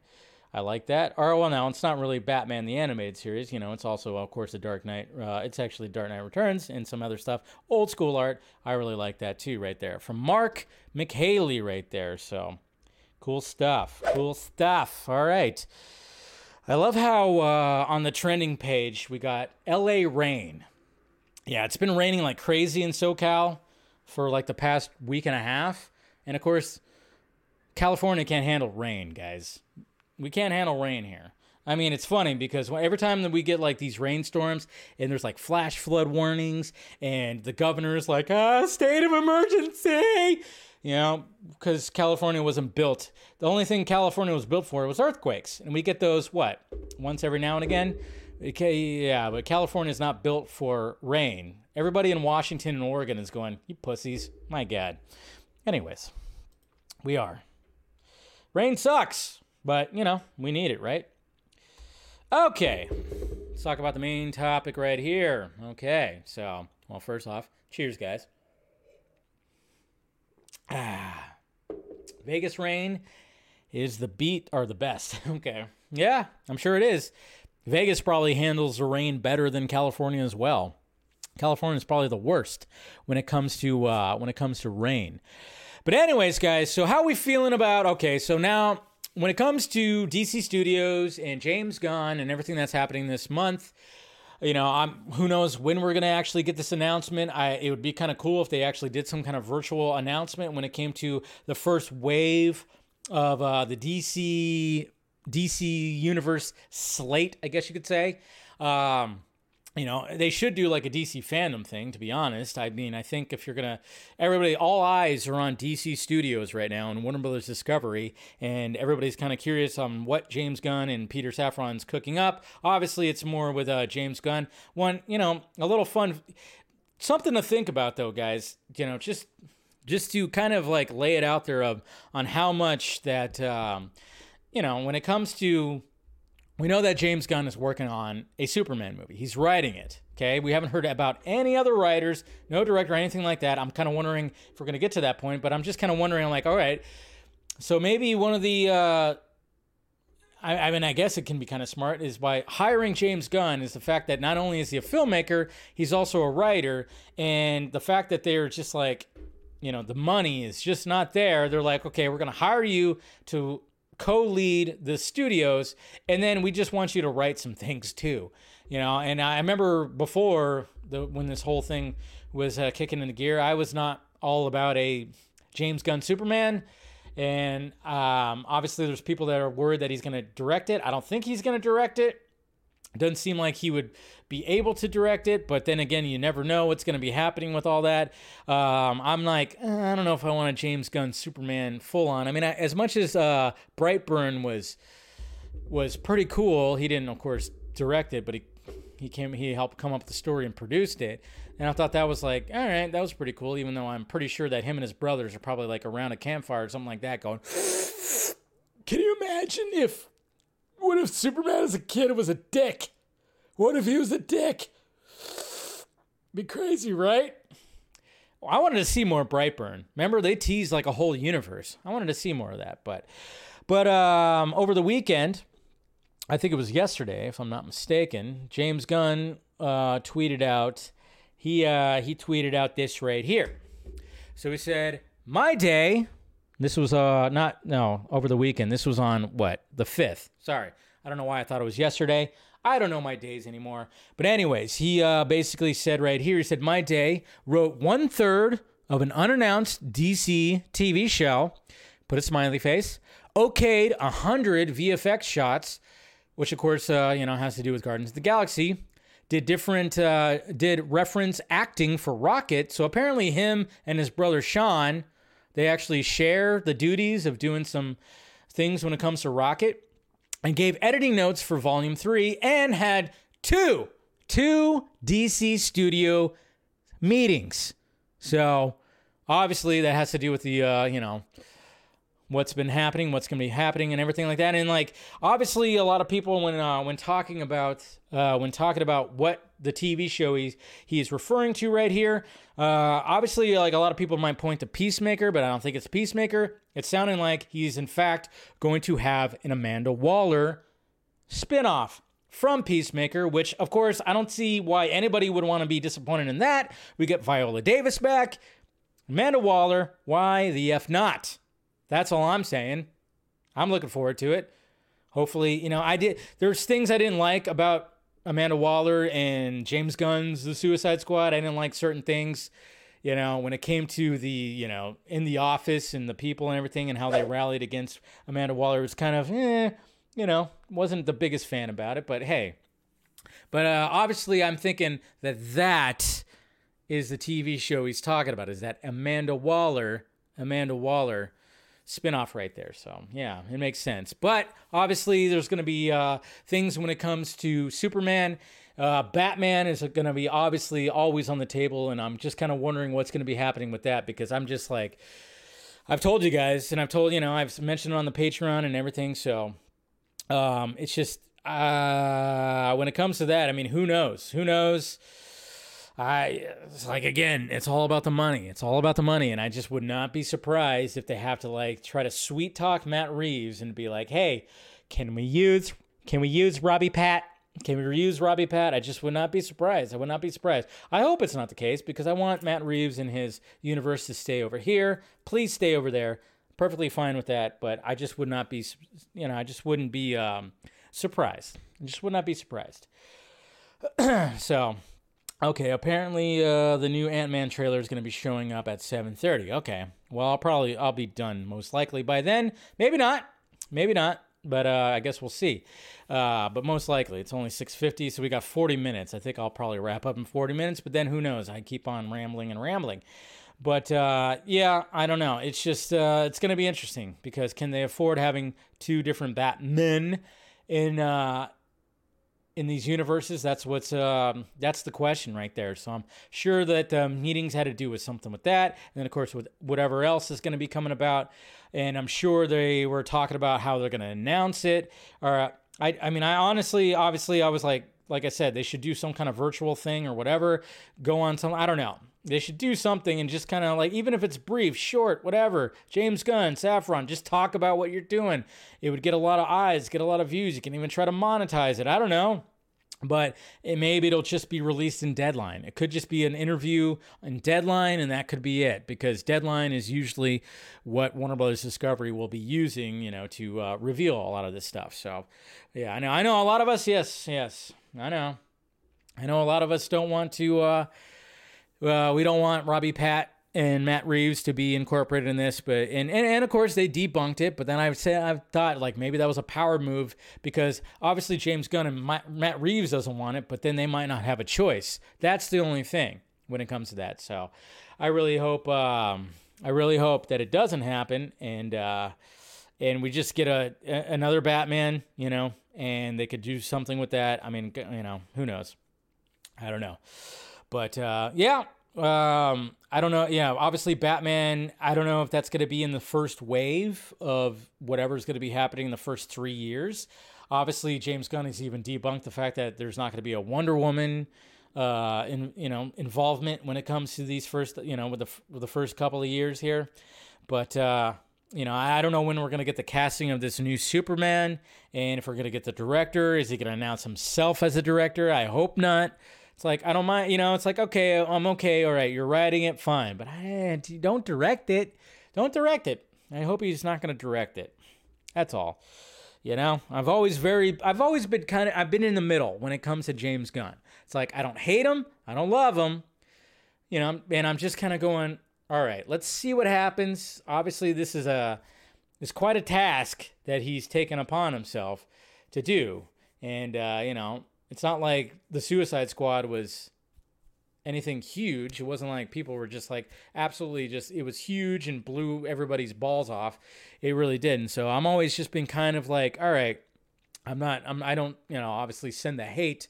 I like that. Or, well, now it's not really Batman the Animated Series. You know, it's also, of course, the Dark Knight. Uh, it's actually Dark Knight Returns and some other stuff. Old school art. I really like that too, right there. From Mark McHaley, right there. So. Cool stuff. Cool stuff. All right. I love how uh, on the trending page we got LA rain. Yeah, it's been raining like crazy in SoCal for like the past week and a half. And of course, California can't handle rain, guys. We can't handle rain here. I mean, it's funny because every time that we get like these rainstorms and there's like flash flood warnings and the governor is like, ah, state of emergency, you know, because California wasn't built. The only thing California was built for was earthquakes. And we get those, what, once every now and again? Okay, yeah, but California is not built for rain. Everybody in Washington and Oregon is going, you pussies. My God. Anyways, we are. Rain sucks, but, you know, we need it, right? Okay, let's talk about the main topic right here. Okay, so, well, first off, cheers, guys. Ah, Vegas rain is the beat or the best. okay, yeah, I'm sure it is. Vegas probably handles the rain better than California as well. California is probably the worst when it comes to uh, when it comes to rain. But anyways, guys, so how are we feeling about? Okay, so now when it comes to DC Studios and James Gunn and everything that's happening this month, you know, I'm who knows when we're gonna actually get this announcement. I it would be kind of cool if they actually did some kind of virtual announcement when it came to the first wave of uh, the DC DC universe slate, I guess you could say. Um, you know, they should do like a DC fandom thing, to be honest. I mean, I think if you're going to, everybody, all eyes are on DC Studios right now and Warner Brothers Discovery, and everybody's kind of curious on what James Gunn and Peter Safran's cooking up. Obviously, it's more with uh, James Gunn. One, you know, a little fun, something to think about though, guys. You know, just just to kind of like lay it out there of on how much that, um, you know, when it comes to we know that James Gunn is working on a Superman movie. He's writing it. Okay. We haven't heard about any other writers, no director, anything like that. I'm kind of wondering if we're going to get to that point, but I'm just kind of wondering, like, all right, so maybe one of the, uh, I, I mean, I guess it can be kind of smart is by hiring James Gunn is the fact that not only is he a filmmaker, he's also a writer. And the fact that they're just like, you know, the money is just not there. They're like, okay, we're going to hire you to co-lead the studios and then we just want you to write some things too you know? And i remember before the when this whole thing was uh, kicking into gear i was not all about a james gunn superman and um, obviously there's people that are worried that he's going to direct it. I don't think he's going to direct it. Doesn't seem like he would be able to direct it, but then again, you never know what's going to be happening with all that. Um, I'm like, eh, I don't know if I want a James Gunn Superman full on. I mean, I, as much as uh, Brightburn was was pretty cool, he didn't, of course, direct it, but he he came he helped come up with the story and produced it. And I thought that was like, all right, that was pretty cool. Even though I'm pretty sure that him and his brothers are probably like around a campfire or something like that, going. Can you imagine if what if Superman as a kid was a dick? What if he was a dick? Be crazy, right? I wanted to see more Brightburn. Remember they teased like a whole universe. I wanted to see more of that, but but um, over the weekend, I think it was yesterday, if I'm not mistaken, James Gunn uh, tweeted out he uh, he tweeted out this right here. So he said, "My day this was uh not no over the weekend. This was on what the fifth. Sorry, I don't know why I thought it was yesterday. I don't know my days anymore. But anyways, he uh, basically said right here. He said my day wrote one third of an unannounced DC TV show. Put a smiley face. Okayed a hundred VFX shots, which of course uh, you know has to do with Guardians of the Galaxy did different uh, did reference acting for Rocket. So apparently him and his brother Sean they actually share the duties of doing some things when it comes to Rocket and gave editing notes for Volume 3 and had two, two DC studio meetings. So obviously that has to do with the, uh, you know, what's been happening, what's going to be happening, and everything like that. And like obviously, a lot of people when uh, when talking about uh, when talking about what the TV show he's he's referring to right here, uh, obviously, like a lot of people might point to Peacemaker, but I don't think it's Peacemaker. It's sounding like he's in fact going to have an Amanda Waller spinoff from Peacemaker, which of course I don't see why anybody would want to be disappointed in that. We get Viola Davis back. Amanda Waller, why the F not? That's all I'm saying. I'm looking forward to it. Hopefully, you know, I did. There's things I didn't like about Amanda Waller and James Gunn's The Suicide Squad. I didn't like certain things. You know, when it came to the, you know, in the office and the people and everything and how they rallied against Amanda Waller, it was kind of, eh, you know, wasn't the biggest fan about it. But hey, but uh, obviously, I'm thinking that that is the TV show he's talking about. Is that Amanda Waller, Amanda Waller spinoff right there? So yeah, it makes sense. But obviously, there's going to be uh, things when it comes to Superman. Uh, Batman is going to be obviously always on the table, and I'm just kind of wondering what's going to be happening with that because I'm just like, I've told you guys, and I've told you know I've mentioned it on the Patreon and everything. So um, it's just uh, when it comes to that, I mean, who knows? Who knows? I it's like again, it's all about the money. It's all about the money, and I just would not be surprised if they have to like try to sweet talk Matt Reeves and be like, "Hey, can we use can we use Robbie Pat? Can we reuse Robbie Pat?" I just would not be surprised. I would not be surprised. I hope it's not the case because I want Matt Reeves and his universe to stay over here. Please stay over there. Perfectly fine with that, but I just would not be, you know, I just wouldn't be um, surprised. I just would not be surprised. so, okay, apparently uh, the new Ant Man trailer is going to be showing up at 7:30. Okay, well I'll probably I'll be done most likely by then. Maybe not. Maybe not. But uh, I guess we'll see. Uh, but most likely, it's only 6:50, so we got 40 minutes. I think I'll probably wrap up in 40 minutes. But then who knows? I keep on rambling and rambling. But uh, yeah, I don't know. It's just uh, it's going to be interesting because can they afford having two different Batmen in uh, in these universes? That's what's um, that's the question right there. So I'm sure that um, meetings had to do with something with that, and then of course with whatever else is going to be coming about. And I'm sure they were talking about how they're going to announce it. Or I, I mean, I honestly, obviously, I was like, like I said, they should do some kind of virtual thing or whatever. Go on some, I don't know. They should do something and just kind of like, even if it's brief, short, whatever. James Gunn, Safran, just talk about what you're doing. It would get a lot of eyes, get a lot of views. You can even try to monetize it. I don't know but it, maybe it'll just be released in deadline it could just be an interview in deadline and that could be it because deadline is usually what warner brothers discovery will be using you know to uh, reveal a lot of this stuff so yeah i know i know a lot of us yes yes i know i know a lot of us don't want to uh, uh we don't want robbie pat and Matt Reeves to be incorporated in this, but and, and and of course they debunked it. But then I've said I've thought like maybe that was a power move because obviously James Gunn and Matt Reeves doesn't want it, but then they might not have a choice. That's the only thing when it comes to that. So I really hope um, I really hope that it doesn't happen and uh, and we just get a, a another Batman, you know, and they could do something with that. I mean, you know, who knows? I don't know, but uh, yeah. Um, I don't know. Yeah, obviously Batman. I don't know if that's going to be in the first wave of whatever's going to be happening in the first three years. Obviously, James Gunn has even debunked the fact that there's not going to be a Wonder Woman, uh, in you know involvement when it comes to these first you know with the with the first couple of years here. But uh, you know, I don't know when we're going to get the casting of this new Superman, and if we're going to get the director. Is he going to announce himself as a director? I hope not. It's like I don't mind, you know. It's like okay, I'm okay. All right, you're writing it, fine, but I, don't direct it. Don't direct it. I hope he's not going to direct it. That's all. You know, I've always very, I've always been kind of, I've been in the middle when it comes to James Gunn. It's like I don't hate him, I don't love him, you know, and I'm just kind of going, all right, let's see what happens. Obviously, this is a, it's quite a task that he's taken upon himself to do, and uh, you know, it's not like the Suicide Squad was anything huge. It wasn't like people were just like absolutely just it was huge and blew everybody's balls off. It really didn't. So I'm always just been kind of like, all right, I'm not I'm I don't, you know, obviously send the hate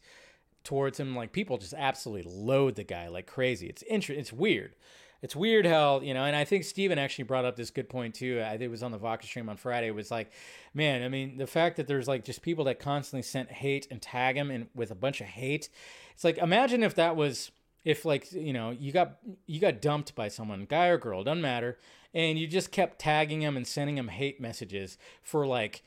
towards him like people just absolutely load the guy like crazy. It's inter- it's weird it's weird how you know, and I think Steven actually brought up this good point too. I think it was on the Vodka stream on Friday. It was like, man, I mean, the fact that there's like just people that constantly sent hate and tag him and with a bunch of hate. It's like imagine if that was if like you know you got you got dumped by someone, guy or girl, doesn't matter, and you just kept tagging him and sending him hate messages for like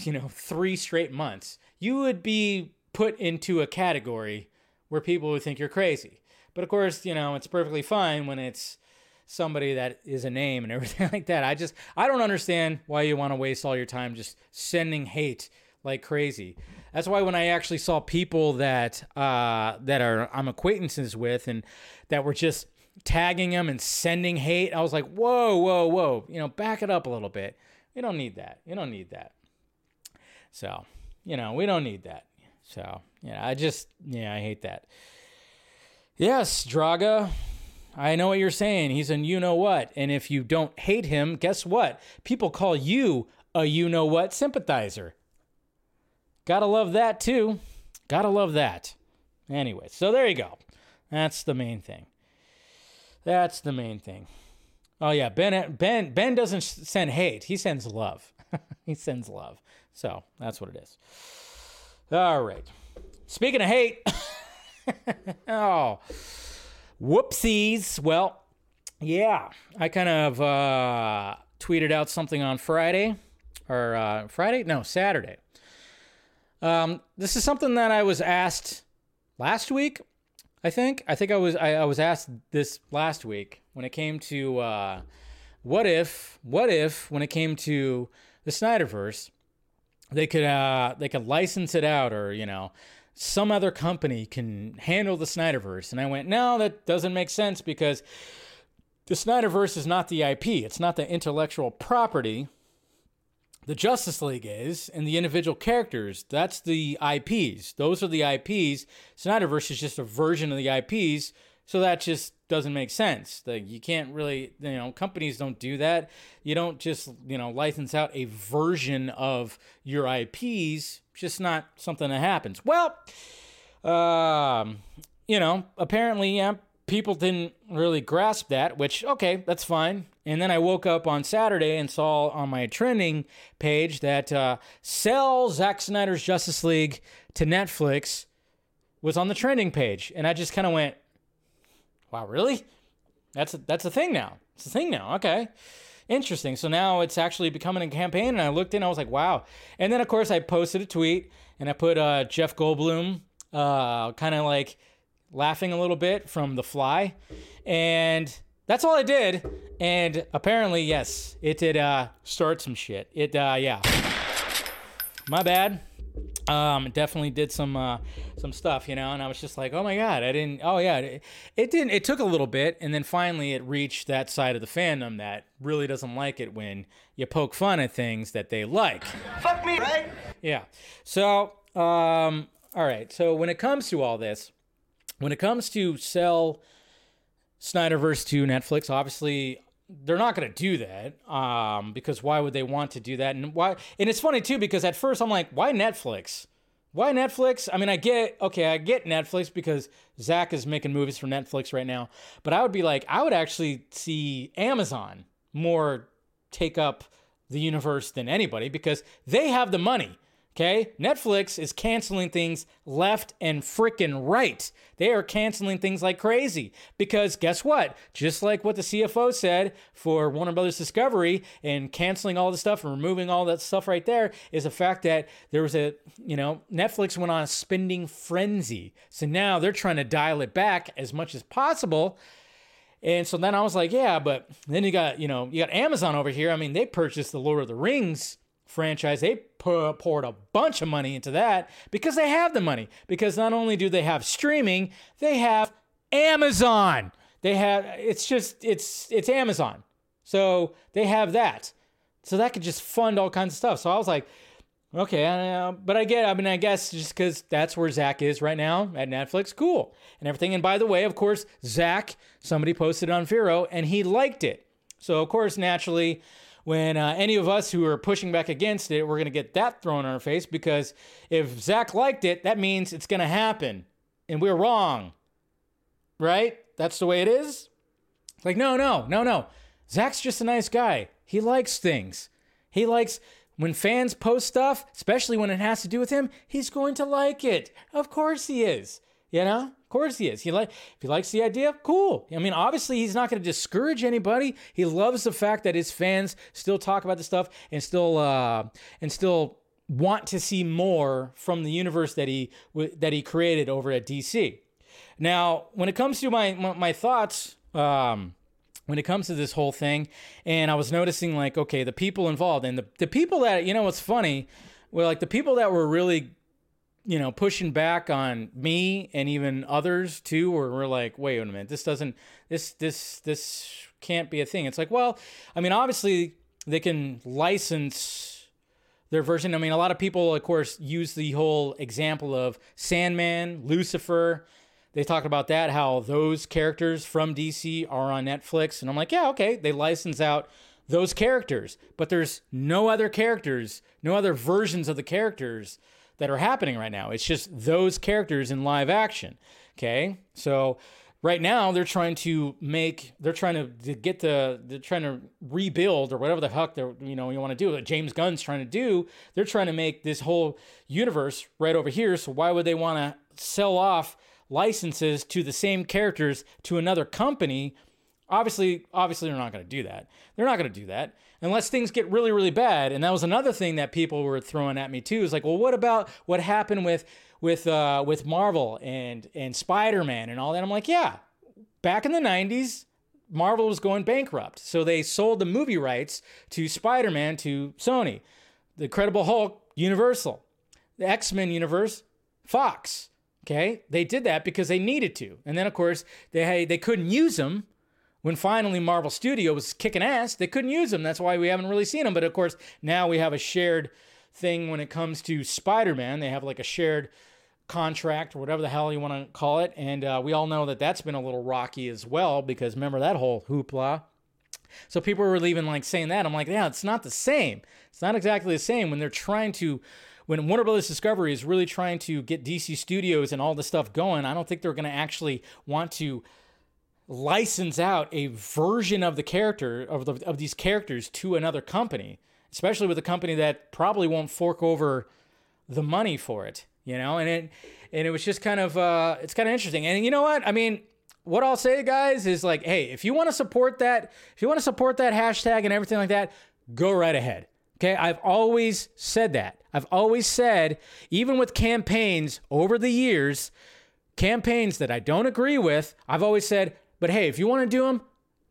you know three straight months. You would be put into a category where people would think you're crazy but of course, you know, it's perfectly fine when it's somebody that is a name and everything like that. I just I don't understand why you want to waste all your time just sending hate like crazy. That's why when I actually saw people that uh, that are I'm acquaintances with and that were just tagging them and sending hate, I was like, whoa, whoa, whoa, you know, back it up a little bit. You don't need that. You don't need that. So, you know, we don't need that. So, yeah, I just, yeah, I hate that. Yes, Draga, I know what you're saying. He's an you know what. And if you don't hate him, guess what? People call you a you know what sympathizer. Gotta love that too. Gotta love that. Anyway, so there you go. That's the main thing. That's the main thing. Oh yeah, Ben Ben Ben doesn't send hate. He sends love. he sends love. So that's what it is. All right. Speaking of hate, oh, whoopsies. Well, yeah, I kind of uh, tweeted out something on Friday, or uh, Friday? No, Saturday. Um, this is something that I was asked last week. I think. I think I was I, I was asked this last week when it came to uh, what if what if when it came to the Snyderverse they could uh, they could license it out or you know some other company can handle the Snyderverse. And I went, no, that doesn't make sense because the Snyderverse is not the IP. It's not the intellectual property. The Justice League is, and the individual characters, that's the IPs. Those are the IPs. Snyderverse is just a version of the IPs. So that just doesn't make sense. Like you can't really, you know, companies don't do that. You don't just, you know, license out a version of your IPs. Just not something that happens. Well, um, you know, apparently, yeah, people didn't really grasp that. Which, okay, that's fine. And then I woke up on Saturday and saw on my trending page that uh, sell Zack Snyder's Justice League to Netflix was on the trending page, and I just kind of went, Wow, really? That's a, that's a thing now. It's a thing now. Okay. Interesting. So now it's actually becoming a campaign. And I looked in, I was like, wow. And then, of course, I posted a tweet and I put uh, Jeff Goldblum uh, kind of like laughing a little bit from The Fly. And that's all I did. And apparently, yes, it did uh, start some shit. It, uh, yeah. My bad um definitely did some uh some stuff you know and i was just like oh my god i didn't oh yeah it, it, didn't it took a little bit and then finally it reached that side of the fandom that really doesn't like it when you poke fun at things that they like. Fuck me, right? yeah. So um all right. So when it comes to all this when it comes to sell snyderverse to netflix obviously they're not going to do that um, because why would they want to do that? And why and it's funny too because at first i'm like why netflix? Why netflix? I mean i get okay i get netflix because zack is making movies for netflix right now but i would be like i would actually see amazon more take up the universe than anybody because they have the money Okay? Netflix is canceling things left and freaking right. They are canceling things like crazy because guess what? Just like what the CFO said for Warner Brothers Discovery and canceling all the stuff and removing all that stuff right there is the fact that there was a, you know, Netflix went on a spending frenzy. So now they're trying to dial it back as much as possible. And so then I was like, yeah, but then you got, you know, you got Amazon over here. I mean, they purchased the Lord of the Rings franchise. They poured a bunch of money into that because they have the money. Because not only do they have streaming, they have Amazon. They have it's just it's it's Amazon. So they have that. So that could just fund all kinds of stuff. So I was like, okay, uh, but I get. I mean, I guess just because that's where Zack is right now at Netflix, cool and everything. And by the way, of course, Zack, somebody posted on Vero and he liked it. So of course, naturally, when uh, any of us who are pushing back against it, we're going to get that thrown in our face because if Zack liked it, that means it's going to happen. And we're wrong. Right? That's the way it is. Like, no, no, no, no. Zack's just a nice guy. He likes things. He likes when fans post stuff, especially when it has to do with him, he's going to like it. Of course he is. You know? Course he is. He like if he likes the idea, cool. I mean, obviously he's not going to discourage anybody. He loves the fact that his fans still talk about the stuff and still uh, and still want to see more from the universe that he that he created over at DC. Now, when it comes to my my, my thoughts, um, when it comes to this whole thing. And I was noticing, like, okay, the people involved and the, the people that, you know, what's funny, well, like the people that were really, you know, pushing back on me and even others too, where we're like, wait a minute, this doesn't, this, this, this can't be a thing. It's like, well, I mean, obviously they can license their version. I mean, a lot of people, of course, use the whole example of Sandman, Lucifer. They talk about that, how those characters from DC are on Netflix. And I'm like, yeah, okay. They license out those characters, but there's no other characters, no other versions of the characters that are happening right now. It's just those characters in live action. Okay. So right now they're trying to make they're trying to, get the they're trying to rebuild or whatever the heck they're you know you want to do james gunn's trying to do they're trying to make this whole universe right over here so why would they want to sell off licenses to the same characters to another company obviously obviously they're not going to do that they're not going to do that unless things get really really bad and that was another thing that people were throwing at me too is like well what about what happened with with uh, with Marvel and and Spider Man and all that. I'm like, yeah, back in the '90s, Marvel was going bankrupt, so they sold the movie rights to Spider Man to Sony, the Incredible Hulk, Universal, the X Men universe, Fox. Okay, they did that because they needed to, and then of course they they couldn't use them when finally Marvel Studio was kicking ass, they couldn't use them. That's why we haven't really seen them. But of course, now we have a shared thing when it comes to Spider-Man. They have like a shared contract or whatever the hell you want to call it, and uh, we all know that that's been a little rocky as well because remember that whole hoopla. So people were leaving like saying that. I'm like, yeah, it's not the same. It's not exactly the same when they're trying to when Warner Brothers Discovery is really trying to get DC Studios and all this stuff going, I don't think they're going to actually want to license out a version of the character of the, of these characters to another company especially with a company that probably won't fork over the money for it, you know? And it and it was just kind of uh it's kind of interesting. And you know what? I mean, what I'll say guys is like, hey, if you want to support that, if you want to support that hashtag and everything like that, go right ahead. Okay? I've always said that. I've always said even with campaigns over the years, campaigns that I don't agree with, I've always said, but hey, if you want to do them,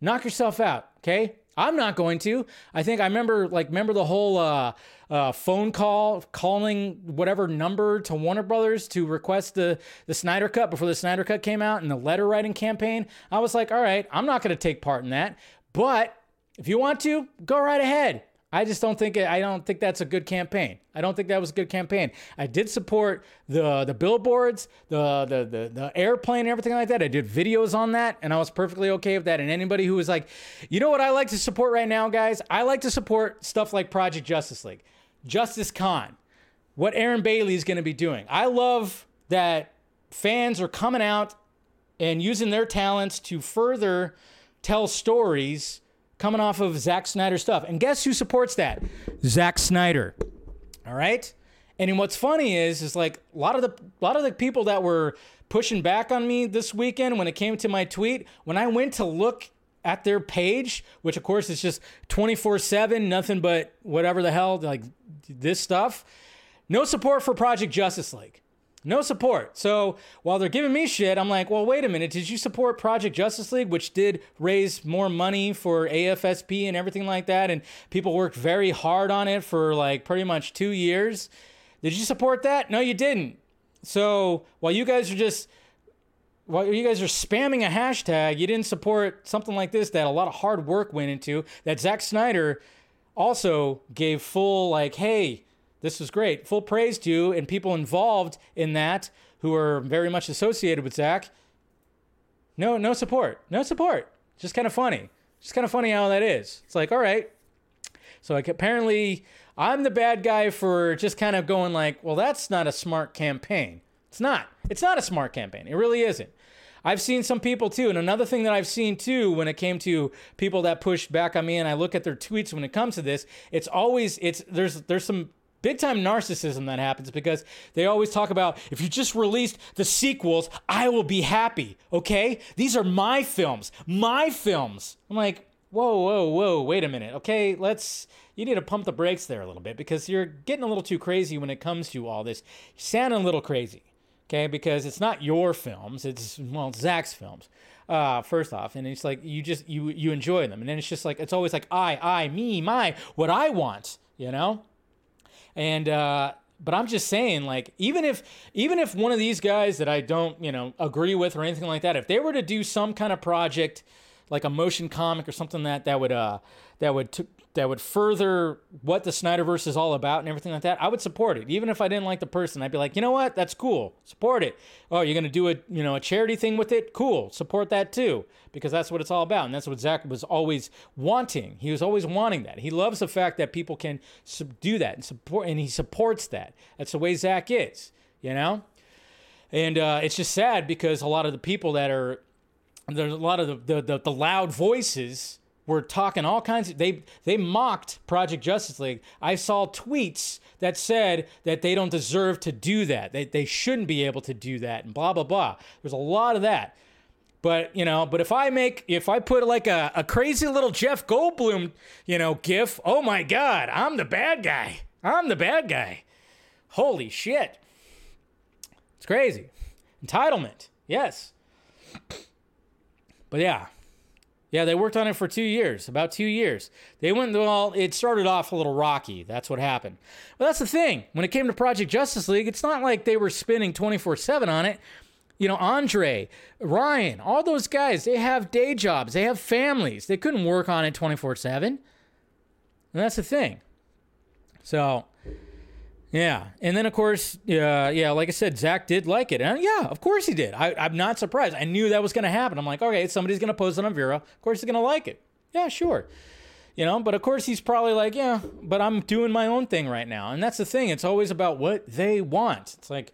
knock yourself out, okay? I'm not going to. I think I remember like remember the whole uh, uh, phone call calling whatever number to Warner Brothers to request the the Snyder Cut before the Snyder Cut came out and the letter writing campaign. I was like, all right, I'm not going to take part in that, but if you want to, go right ahead. I just don't think I don't think that's a good campaign. I don't think that was a good campaign. I did support the the billboards, the the the, the airplane, and everything like that. I did videos on that, and I was perfectly okay with that. And anybody who was like, you know what I like to support right now, guys? I like to support stuff like Project Justice League, Justice Con, what Aaron Bailey is going to be doing. I love that fans are coming out and using their talents to further tell stories coming off of Zack Snyder stuff. And guess who supports that? Zack Snyder. All right? And what's funny is is like a lot of the a lot of the people that were pushing back on me this weekend when it came to my tweet, when I went to look at their page, which of course is just 24/7, nothing but whatever the hell like this stuff. No support for Project Justice League. No support. So while they're giving me shit, I'm like, well, wait a minute. Did you support Project Justice League, which did raise more money for AFSP and everything like that? And people worked very hard on it for like pretty much two years. Did you support that? No, you didn't. So while you guys are just while you guys are spamming a hashtag, you didn't support something like this that a lot of hard work went into. That Zack Snyder also gave full like, hey, this was great. Full praise to you and people involved in that who are very much associated with Zack. No, no support. No support. Just kind of funny. Just kind of funny how that is. It's like, all right. So like apparently I'm the bad guy for just kind of going like, well, that's not a smart campaign. It's not. It's not a smart campaign. It really isn't. I've seen some people too, and another thing that I've seen too when it came to people that pushed back on me, and I look at their tweets when it comes to this, it's always it's there's there's some big time narcissism that happens because they always talk about if you just released the sequels, I will be happy. Okay? These are my films. My films. I'm like, whoa, whoa, whoa, wait a minute. Okay, let's. You need to pump the brakes there a little bit because you're getting a little too crazy when it comes to all this. You're sounding a little crazy. okay? Because it's not your films; it's well, it's Zack's films. Uh, first off, and it's like you just you you enjoy them, and then it's just like it's always like I, I, me, my, what I want, you know. And uh, but I'm just saying, like, even if even if one of these guys that I don't, you know, agree with or anything like that, if they were to do some kind of project, like a motion comic or something that that would uh that would t- that would further what the Snyderverse is all about and everything like that, I would support it. Even if I didn't like the person, I'd be like, you know what, that's cool, support it. Oh, you're gonna do a you know a charity thing with it, cool, support that too, because that's what it's all about, and that's what Zack was always wanting. He was always wanting that. He loves the fact that people can do that and support, and he supports that. That's the way Zack is, you know. And uh, it's just sad because a lot of the people that are there's a lot of the, the, the, the loud voices were talking all kinds of they they mocked project justice league. I saw tweets that said that they don't deserve to do that they, they shouldn't be able to do that and blah blah blah. There's a lot of that. But you know but if i make if i put like a, a crazy little jeff goldblum you know gif oh my god i'm the bad guy. I'm the bad guy. Holy shit. It's crazy. Entitlement. Yes. But yeah. Yeah, they worked on it for two years, about two years. They went, well, it started off a little rocky. That's what happened. But that's the thing. When it came to Project Justice League, it's not like they were spinning 24 7 on it. You know, Andre, Ryan, all those guys, they have day jobs, they have families. They couldn't work on it 24 7. And that's the thing. So, yeah, and then of course, uh, yeah, like I said, Zack did like it, and yeah, of course he did. I, I'm not surprised. I knew that was going to happen. I'm like, okay, somebody's going to post it on Vero. Of course, he's going to like it. Yeah, sure. You know, but of course he's probably like, yeah, but I'm doing my own thing right now, and that's the thing. It's always about what they want. It's like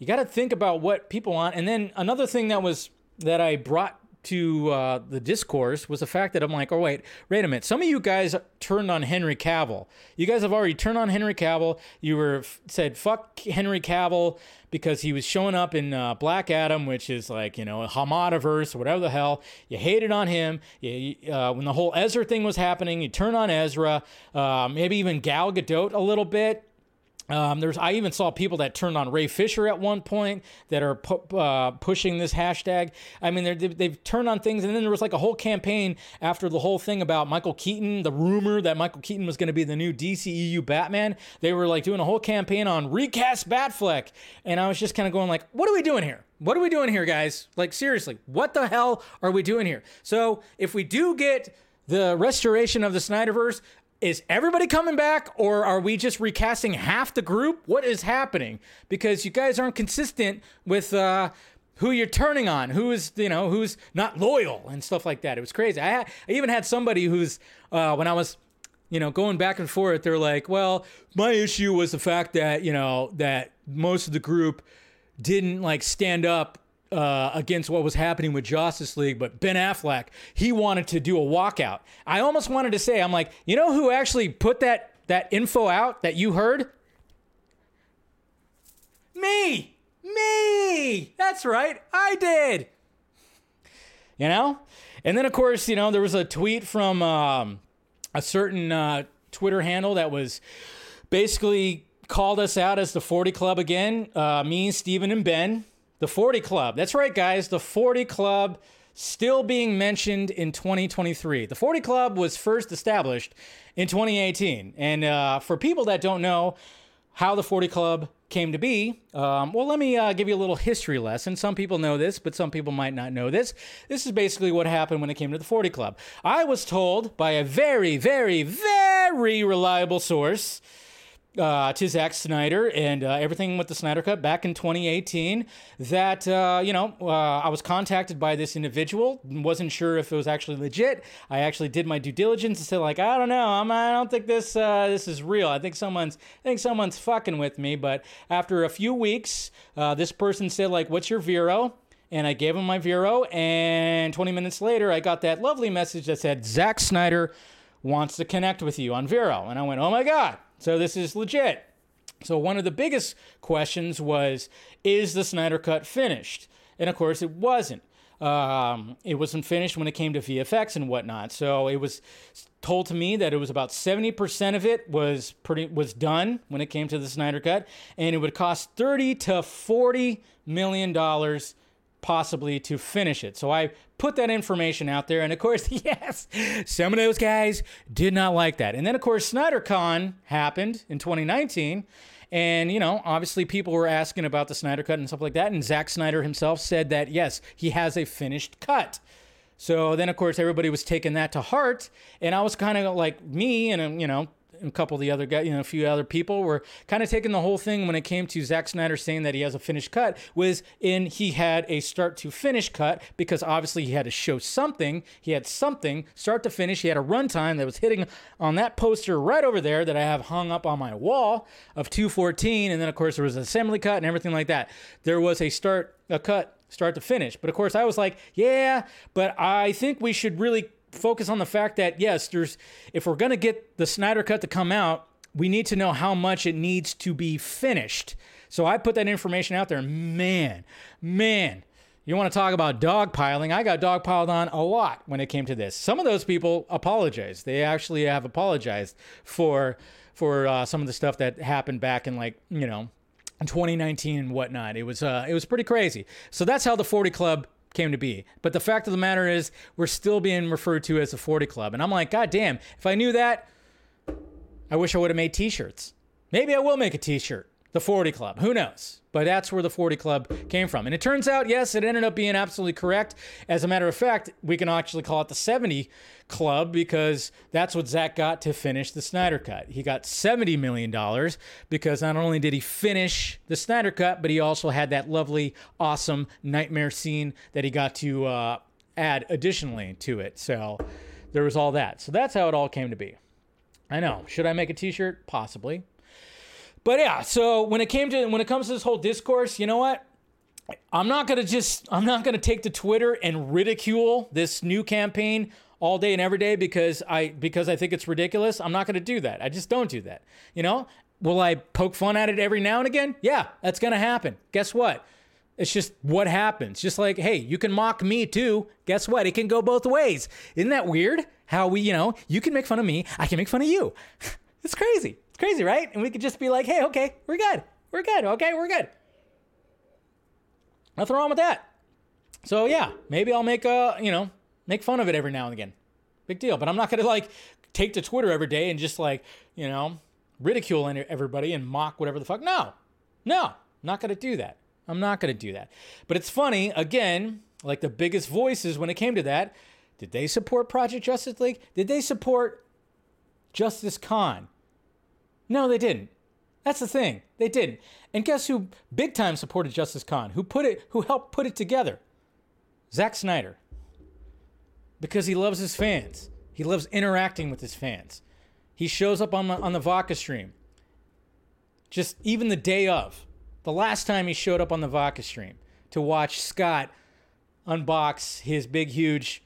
you got to think about what people want, and then another thing that was that I brought to uh, the discourse was the fact that I'm like, oh wait, wait a minute. Some of you guys turned on Henry Cavill. You guys have already turned on Henry Cavill. You were said fuck Henry Cavill because he was showing up in uh, Black Adam, which is like you know a Hamadaverse or whatever the hell. You hated on him. You, uh, when the whole Ezra thing was happening, you turn on Ezra. Uh, maybe even Gal Gadot a little bit. Um, there's I even saw people that turned on Ray Fisher at one point that are pu- uh, pushing this hashtag. I mean, they've, turned on things, and then there was like a whole campaign after the whole thing about Michael Keaton, the rumor that Michael Keaton was going to be the new DCEU Batman. They were like doing a whole campaign on recast Batfleck, and I was just kind of going like, what are we doing here? What are we doing here, guys? Like seriously, what the hell are we doing here? So if we do get the restoration of the Snyderverse, is everybody coming back or are we just recasting half the group? What is happening? Because you guys aren't consistent with uh, who you're turning on, who is, you know, who's not loyal and stuff like that. It was crazy. I, I even had somebody who's, uh, when I was, you know, going back and forth, they're like, well, my issue was the fact that, you know, that most of the group didn't like stand up uh, against what was happening with Justice League, but Ben Affleck, he wanted to do a walkout. I almost wanted to say, I'm like, you know who actually put that that info out that you heard? Me, me. That's right, I did. You know, and then of course, you know, there was a tweet from um, a certain uh, Twitter handle that was basically called us out as the 40 Club again. Uh, me, Steven, and Ben. The 40 Club. That's right, guys. The 40 Club still being mentioned in 2023. The 40 Club was first established in 2018. And uh, for people that don't know how the 40 Club came to be, um, well, let me uh, give you a little history lesson. Some people know this, but some people might not know this. This is basically what happened when it came to the 40 Club. I was told by a very, very, very reliable source uh, to Zack Snyder and uh, everything with the Snyder Cut back in 2018 that, uh, you know, uh, I was contacted by this individual. Wasn't sure if it was actually legit. I actually did my due diligence and said, like, I don't know. I'm, I don't think this uh, this is real. I think someone's I think someone's fucking with me. But after a few weeks, uh, this person said, like, what's your Vero? And I gave him my Vero. And 20 minutes later, I got that lovely message that said, Zack Snyder wants to connect with you on Vero. And I went, oh my God. So this is legit. So one of the biggest questions was, is the Snyder Cut finished? And of course, it wasn't. Um, it wasn't finished when it came to VFX and whatnot. So it was told to me that it was about 70% of it was pretty was done when it came to the Snyder cut and it would cost 30 to 40 million dollars possibly to finish it. So I put that information out there and of course, yes, some of those guys did not like that. And then of course SnyderCon happened in 2019 and, you know, obviously people were asking about the Snyder cut and stuff like that and Zack Snyder himself said that yes, he has a finished cut. So then, of course, everybody was taking that to heart, and I was kind of like me and um, you know a couple of the other guys, you know, a few other people were kind of taking the whole thing when it came to Zack Snyder saying that he has a finished cut was in he had a start to finish cut because obviously he had to show something. He had something start to finish. He had a runtime that was hitting on that poster right over there that I have hung up on my wall of 214, and then of course there was an assembly cut and everything like that. There was a start a cut start to finish. But of course, I was like, yeah, but I think we should really focus on the fact that yes, there's if we're gonna get the Snyder cut to come out, we need to know how much it needs to be finished. So I put that information out there. Man, man, you want to talk about dogpiling? I got dogpiled on a lot when it came to this. Some of those people apologized. They actually have apologized for for uh, some of the stuff that happened back in like you know 2019 and whatnot. It was uh, it was pretty crazy. So that's how the 40 Club came to be. But the fact of the matter is, we're still being referred to as the 40 Club, and I'm like, God damn! If I knew that, I wish I would have made T-shirts. Maybe I will make a T-shirt. The 40 Club. Who knows? But that's where the 40 Club came from. And it turns out, yes, it ended up being absolutely correct. As a matter of fact, we can actually call it the 70 Club because that's what Zack got to finish the Snyder Cut. He got $70 million because not only did he finish the Snyder Cut, but he also had that lovely, awesome nightmare scene that he got to uh, add additionally to it. So there was all that. So that's how it all came to be. I know. Should I make a t shirt? Possibly. But yeah, so when it came to when it comes to this whole discourse, you know what? I'm not gonna just I'm not gonna take to Twitter and ridicule this new campaign all day and every day because I because I think it's ridiculous. I'm not gonna do that. I just don't do that. You know? Will I poke fun at it every now and again? Yeah, that's gonna happen. Guess what? It's just what happens. Just like, hey, you can mock me too. Guess what? It can go both ways. Isn't that weird? How we, you know, you can make fun of me, I can make fun of you. it's crazy crazy, right? And we could just be like, hey, okay, we're good. We're good. Okay, we're good. Nothing wrong with that. So yeah, maybe I'll make a, you know, make fun of it every now and again. Big deal. But I'm not gonna like take to Twitter every day and just like, you know, ridicule everybody and mock whatever the fuck. No, no, I'm not gonna do that. I'm not gonna do that. But it's funny, again, like the biggest voices when it came to that, did they support Project Justice League? Did they support Justice Con? No, they didn't. That's the thing. They didn't. And guess who big time supported Justice Con? Who put it who helped put it together? Zack Snyder. Because he loves his fans. He loves interacting with his fans. He shows up on the on the Vodka stream. Just even the day of. The last time he showed up on the Vodka stream to watch Scott unbox his big huge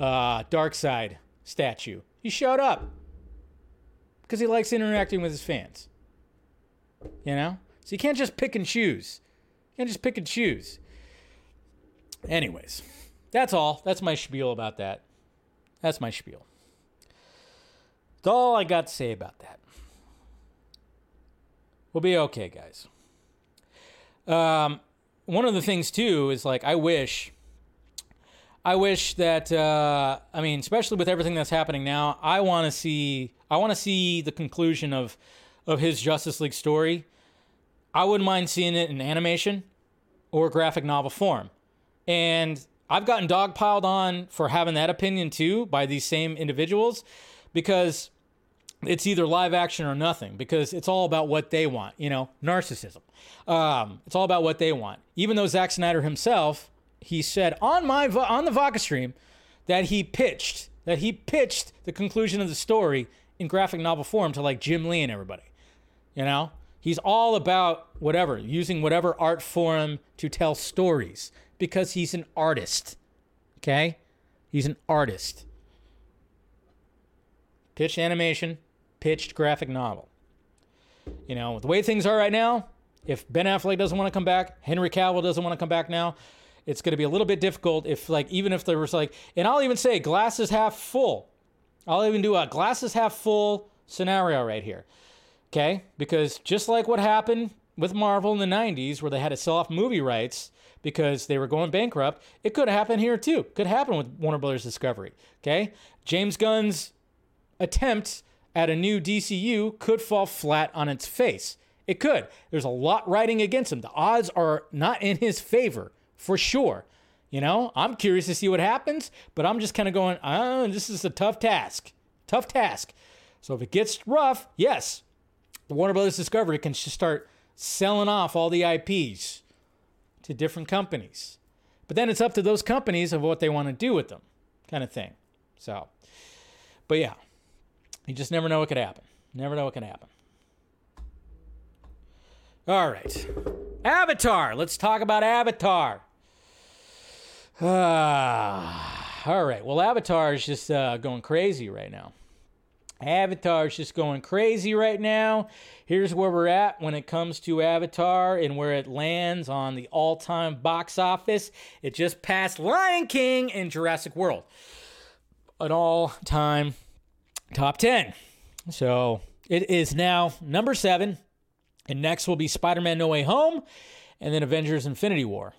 uh, Side statue. He showed up because he likes interacting with his fans. You know? So you can't just pick and choose. You can't just pick and choose. Anyways, that's all. That's my spiel about that. That's my spiel. That's all I got to say about that. We'll be okay, guys. Um, one of the things too is like I wish I wish that uh, I mean, especially with everything that's happening now, I want to see I want to see the conclusion of of his Justice League story. I wouldn't mind seeing it in animation or graphic novel form. And I've gotten dogpiled on for having that opinion too by these same individuals because it's either live action or nothing because it's all about what they want, you know, narcissism. Um, it's all about what they want. Even though Zack Snyder himself he said on my on the Vodka stream that he pitched that he pitched the conclusion of the story in graphic novel form to like Jim Lee and everybody. You know, he's all about whatever, using whatever art form to tell stories because he's an artist. Okay? He's an artist. Pitched animation, pitched graphic novel. You know, the way things are right now, if Ben Affleck doesn't want to come back, Henry Cavill doesn't want to come back now, it's going to be a little bit difficult if like even if there was like and I'll even say glass is half full. I'll even do uh, a glasses half full scenario right here. Okay? Because just like what happened with Marvel in the 90s where they had to sell off movie rights because they were going bankrupt, it could happen here too. Could happen with Warner Brothers Discovery. Okay? James Gunn's attempt at a new DCU could fall flat on its face. It could. There's a lot riding against him. The odds are not in his favor, for sure. You know, I'm curious to see what happens, but I'm just kind of going, oh, this is a tough task. Tough task. So if it gets rough, yes, the Warner Brothers Discovery can just start selling off all the IPs to different companies. But then it's up to those companies of what they want to do with them, kind of thing. So, but yeah, you just never know what could happen. Never know what can happen. All right. Avatar. Let's talk about Avatar. Ah, all right. Well, Avatar is just uh, going crazy right now. Avatar is just going crazy right now. Here's where we're at when it comes to Avatar and where it lands on the all time box office. It just passed Lion King and Jurassic World. An all time top 10. So it is now number seven. And next will be Spider Man No Way Home and then Avengers Infinity War.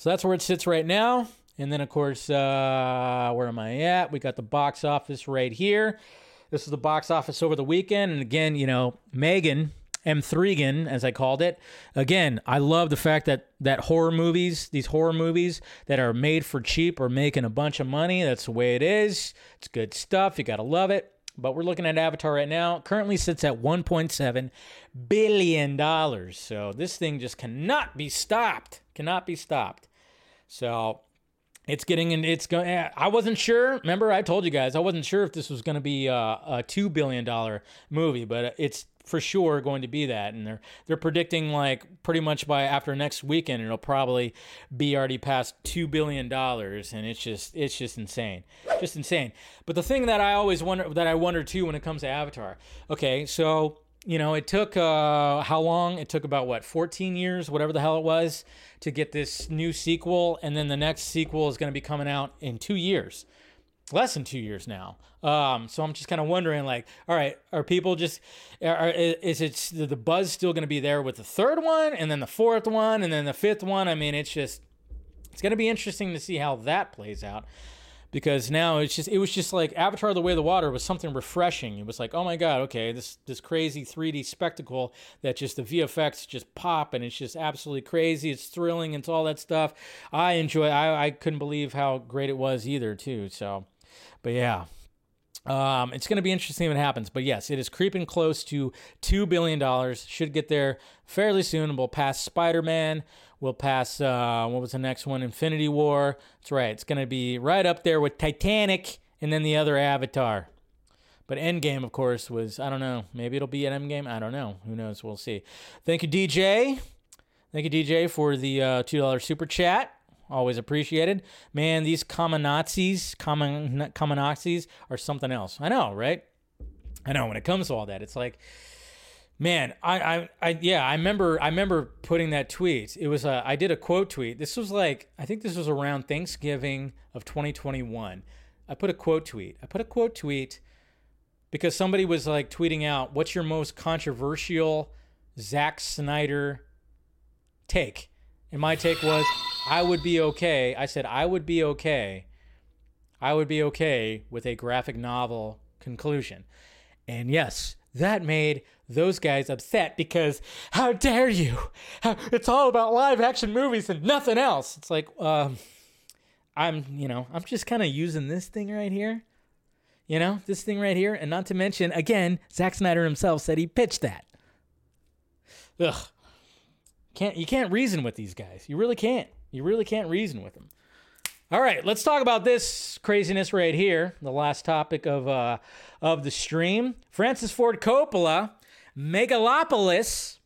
So that's where it sits right now. And then, of course, uh, where am I at? We got the box office right here. This is the box office over the weekend. And again, you know, Megan, M3gan, as I called it. Again, I love the fact that that horror movies, these horror movies that are made for cheap, are making a bunch of money. That's the way it is. It's good stuff. You got to love it. But we're looking at Avatar right now. Currently sits at 1.7 billion dollars. So this thing just cannot be stopped. Cannot be stopped. So it's getting in. It's going. Eh, I wasn't sure. Remember, I told you guys I wasn't sure if this was going to be a, a two billion dollar movie, but it's for sure going to be that. And they're they're predicting like pretty much by after next weekend, it'll probably be already past two billion dollars, and it's just it's just insane, just insane. But the thing that I always wonder that I wonder too when it comes to Avatar. Okay, so you know, it took uh, how long? It took about what, 14 years, whatever the hell it was, to get this new sequel, and then the next sequel is going to be coming out in two years, less than two years now. Um, so I'm just kind of wondering, like, all right, are people just, are, is it the buzz still going to be there with the third one, and then the fourth one, and then the fifth one? I mean, it's just, it's going to be interesting to see how that plays out because now it's just it was just like Avatar: The Way of the Water was something refreshing. It was like, oh my god, okay, this this crazy 3D spectacle that just the VFX just pop and it's just absolutely crazy. It's thrilling. It's all that stuff. I enjoy. I I couldn't believe how great it was either too. So, but yeah. Um, it's going to be interesting what happens, but yes, it is creeping close to two billion dollars. Should get there fairly soon. We'll pass Spider Man. We'll pass. Uh, what was the next one? Infinity War. That's right. It's going to be right up there with Titanic and then the other Avatar. But Endgame, of course, was I don't know. Maybe it'll be an Endgame. I don't know. Who knows? We'll see. Thank you, DJ. Thank you, DJ, for the uh, two dollar super chat. Always appreciated. Man, these common Nazis, common common Nazis are something else. I know, right? I know. When it comes to all that, it's like, man, I, I, I yeah, I remember, I remember putting that tweet. It was, a, I did a quote tweet. This was like, I think this was around Thanksgiving of 2021. I put a quote tweet. I put a quote tweet because somebody was like tweeting out, "What's your most controversial Zack Snyder take?" And my take was, I would be okay. I said, I would be okay. I would be okay with a graphic novel conclusion. And yes, that made those guys upset because how dare you? It's all about live action movies and nothing else. It's like, um, I'm, you know, I'm just kind of using this thing right here. You know, this thing right here. And not to mention, again, Zack Snyder himself said he pitched that. Ugh. Can't you can't reason with these guys. You really can't. You really can't reason with them. All right, let's talk about this craziness right here. The last topic of uh, of the stream: Francis Ford Coppola, Megalopolis.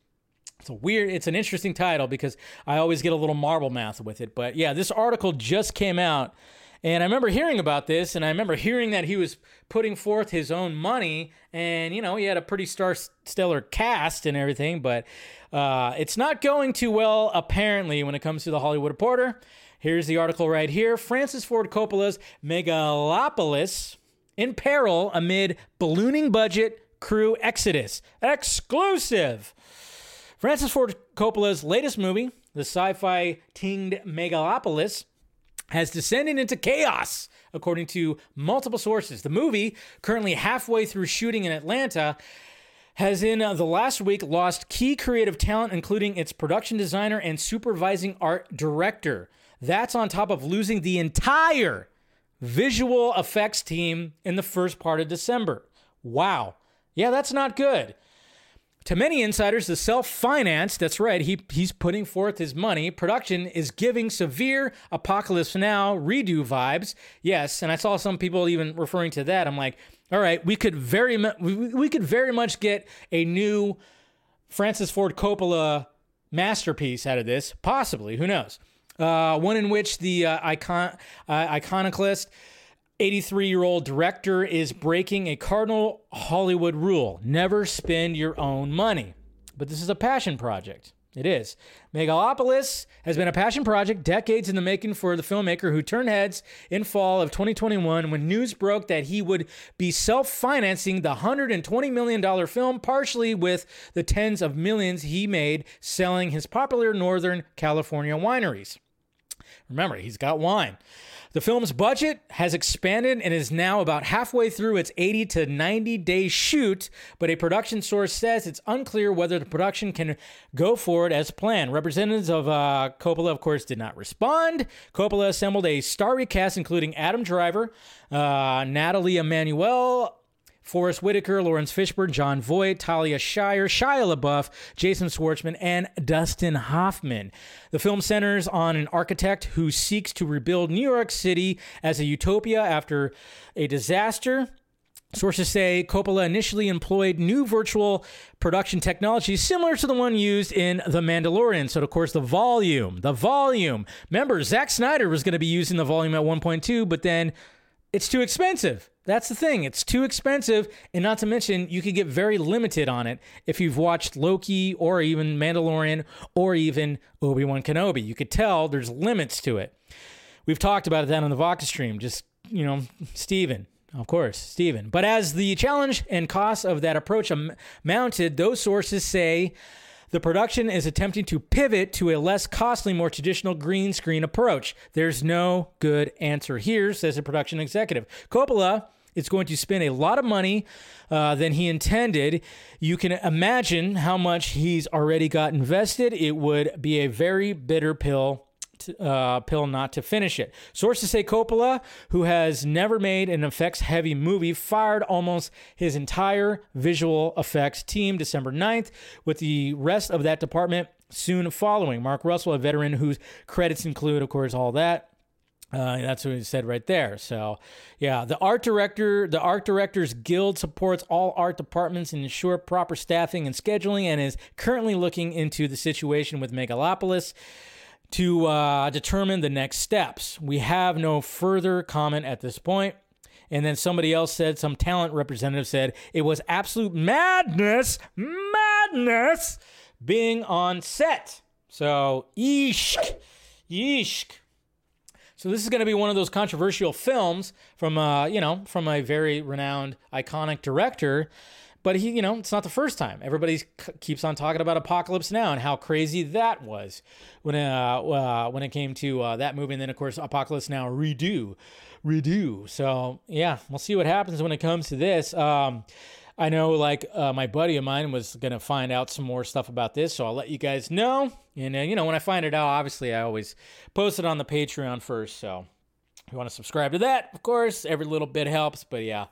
It's a weird. It's an interesting title because I always get a little marble math with it. But yeah, this article just came out, And I remember hearing about this, and I remember hearing that he was putting forth his own money, and you know he had a pretty star stellar cast and everything, but uh, it's not going too well apparently when it comes to the Hollywood Reporter. Here's the article right here: Francis Ford Coppola's Megalopolis in peril amid ballooning budget, crew exodus. Exclusive. Francis Ford Coppola's latest movie, the sci-fi tinged Megalopolis has descended into chaos, according to multiple sources. The movie, currently halfway through shooting in Atlanta, has in the last week lost key creative talent, including its production designer and supervising art director. That's on top of losing the entire visual effects team in the first part of December. Wow. Yeah, that's not good. To many insiders, the self-financed, that's right, he, he's putting forth his money. Production is giving severe Apocalypse Now redo vibes. Yes, and I saw some people even referring to that. I'm like, all right, we could very mu- we, we could very much get a new Francis Ford Coppola masterpiece out of this, possibly. Who knows? Uh, one in which the uh, icon uh, iconoclast 83 year old director is breaking a cardinal Hollywood rule never spend your own money. But this is a passion project. It is. Megalopolis has been a passion project decades in the making for the filmmaker who turned heads in fall of 2021 when news broke that he would be self financing the $120 million film, partially with the tens of millions he made selling his popular Northern California wineries. Remember, he's got wine. The film's budget has expanded and is now about halfway through its 80 to 90 day shoot, but a production source says it's unclear whether the production can go forward as planned. Representatives of uh, Coppola, of course, did not respond. Coppola assembled a starry cast including Adam Driver, uh, Nathalie Emmanuel, Forest Whitaker, Laurence Fishburne, Jon Voight, Talia Shire, Shia LaBeouf, Jason Schwartzman, and Dustin Hoffman. The film centers on an architect who seeks to rebuild New York City as a utopia after a disaster. Sources say Coppola initially employed new virtual production technology similar to the one used in The Mandalorian. So, of course, the volume, the volume. Remember, Zack Snyder was going to be using the volume at 1.2, but then it's too expensive. That's the thing. It's too expensive. And not to mention, you could get very limited on it if you've watched Loki or even Mandalorian or even Obi Wan Kenobi. You could tell there's limits to it. We've talked about it that on the Vodka stream. Just, you know, Steven. Of course, Steven. But as the challenge and cost of that approach am- mounted, those sources say the production is attempting to pivot to a less costly, more traditional green screen approach. There's no good answer here, says a production executive. Coppola is going to spend a lot of money uh, than he intended. You can imagine how much he's already got invested. It would be a very bitter pill uh, pill not to finish it. Sources say Coppola, who has never made an effects heavy movie, fired almost his entire visual effects team December 9th, with the rest of that department soon following. Mark Russell, a veteran whose credits include, of course, all that. Uh, that's what he said right there. So, yeah, the art director, the art directors guild supports all art departments and ensure proper staffing and scheduling, and is currently looking into the situation with Megalopolis to uh, determine the next steps. We have no further comment at this point. And then somebody else said, some talent representative said, it was absolute madness, madness being on set. So, eesh, yeesh. So this is going to be one of those controversial films from, uh, you know, from a very renowned, iconic director. But he, you know, it's not the first time. Everybody c- keeps on talking about Apocalypse Now and how crazy that was when, uh, uh, when it came to uh, that movie. And then, of course, Apocalypse Now redo, redo. So yeah, we'll see what happens when it comes to this. Um, I know, like uh, my buddy of mine was gonna find out some more stuff about this, so I'll let you guys know. And uh, you know, when I find it out, obviously I always post it on the Patreon first. So if you want to subscribe to that, of course, every little bit helps. But yeah,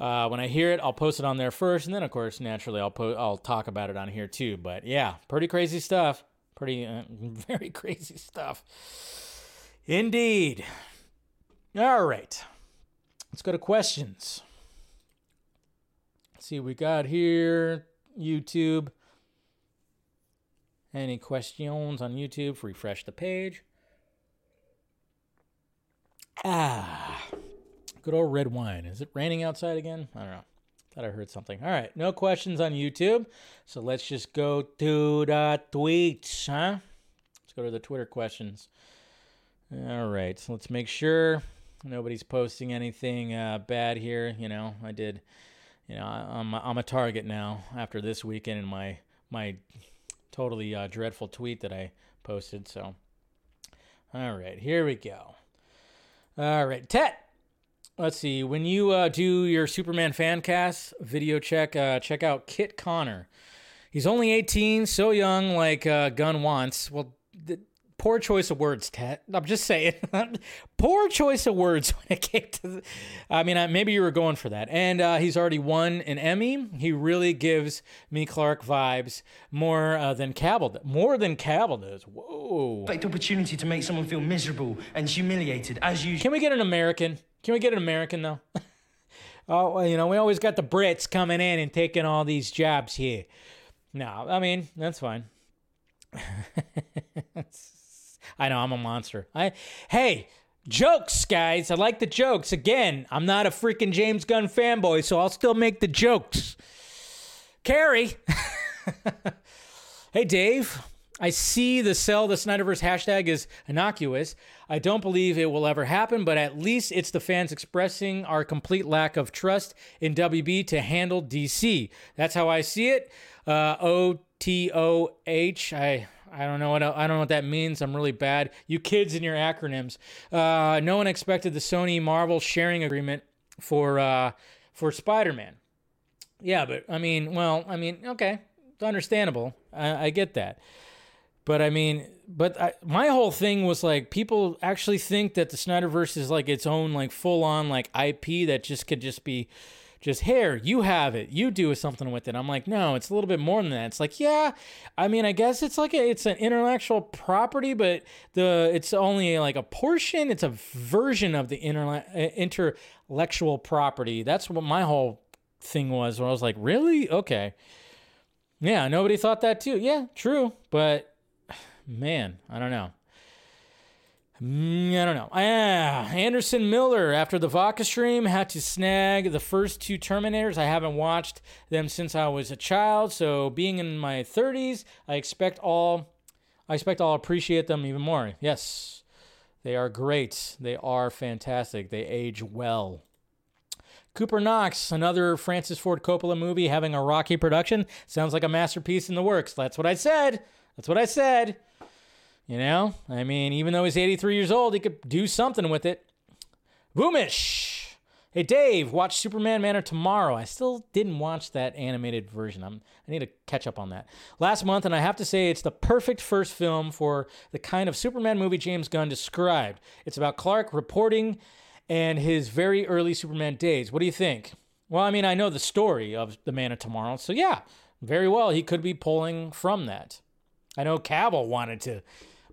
uh, when I hear it, I'll post it on there first, and then of course, naturally, I'll po- I'll talk about it on here too. But yeah, pretty crazy stuff. Pretty uh, very crazy stuff. Indeed. All right, let's go to questions. Let's see what we got here. YouTube. Any questions on YouTube? Refresh the page. Ah, good old red wine. Is it raining outside again? I don't know. Thought I heard something. All right, no questions on YouTube. So let's just go to the tweets, huh? Let's go to the Twitter questions. All right, so let's make sure nobody's posting anything uh, bad here. You know, I did. You know, I, I'm I'm a target now after this weekend and my my totally uh, dreadful tweet that I posted. So, all right, here we go. All right, Tet. Let's see. When you uh, do your Superman fan cast video check, uh, check out Kit Connor. He's only 18, so young, like uh, Gunn wants. Well, th- poor choice of words, Tet. I'm just saying. poor choice of words when it came to. The, I mean, uh, maybe you were going for that. And uh, he's already won an Emmy. He really gives me Clark vibes more uh, than Cavill. More than Cavill does. Whoa. perfect opportunity to make someone feel miserable and humiliated, as you. Can we get an American? Can we get an American though? oh, you know, we always got the Brits coming in and taking all these jobs here. No, I mean that's fine. I know I'm a monster. I hey, jokes, guys. I like the jokes. Again, I'm not a freaking James Gunn fanboy, so I'll still make the jokes. Carrie. hey, Dave. I see the sell the Snyderverse hashtag is innocuous. I don't believe it will ever happen, but at least it's the fans expressing our complete lack of trust in WB to handle DC. That's how I see it. Uh, o T O H. I I don't know what I don't know what that means. I'm really bad. You kids and your acronyms. Uh, no one expected the Sony Marvel sharing agreement for uh, for Spider-Man. Yeah, but I mean, well, I mean, okay, it's understandable. I, I get that. But I mean, but I, my whole thing was like people actually think that the Snyderverse is like its own like full on like IP that just could just be just here, you have it, you do something with it. I'm like, no, it's a little bit more than that. It's like, yeah, I mean, I guess it's like a, it's an intellectual property, but the it's only like a portion. It's a version of the interle- uh, intellectual property. That's what my whole thing was. Where I was like, really? Okay. Yeah, nobody thought that too. Yeah, true, but man, I don't know. Mm, I don't know. Ah, Anderson Miller, after the Vodka stream, had to snag the first two Terminators. I haven't watched them since I was a child, so being in my 30s, I expect all, I expect I'll appreciate them even more. Yes, they are great. They are fantastic. They age well. Cooper Knox, another Francis Ford Coppola movie having a rocky production. Sounds like a masterpiece in the works. That's what I said. That's what I said. You know, I mean, even though he's 83 years old, he could do something with it. Boomish. Hey Dave, watch Superman Man of Tomorrow. I still didn't watch that animated version. I'm, I need to catch up on that. Last month, and I have to say, it's the perfect first film for the kind of Superman movie James Gunn described. It's about Clark reporting and his very early Superman days. What do you think? Well, I mean, I know the story of the Man of Tomorrow, so yeah, very well, he could be pulling from that. I know Cavill wanted to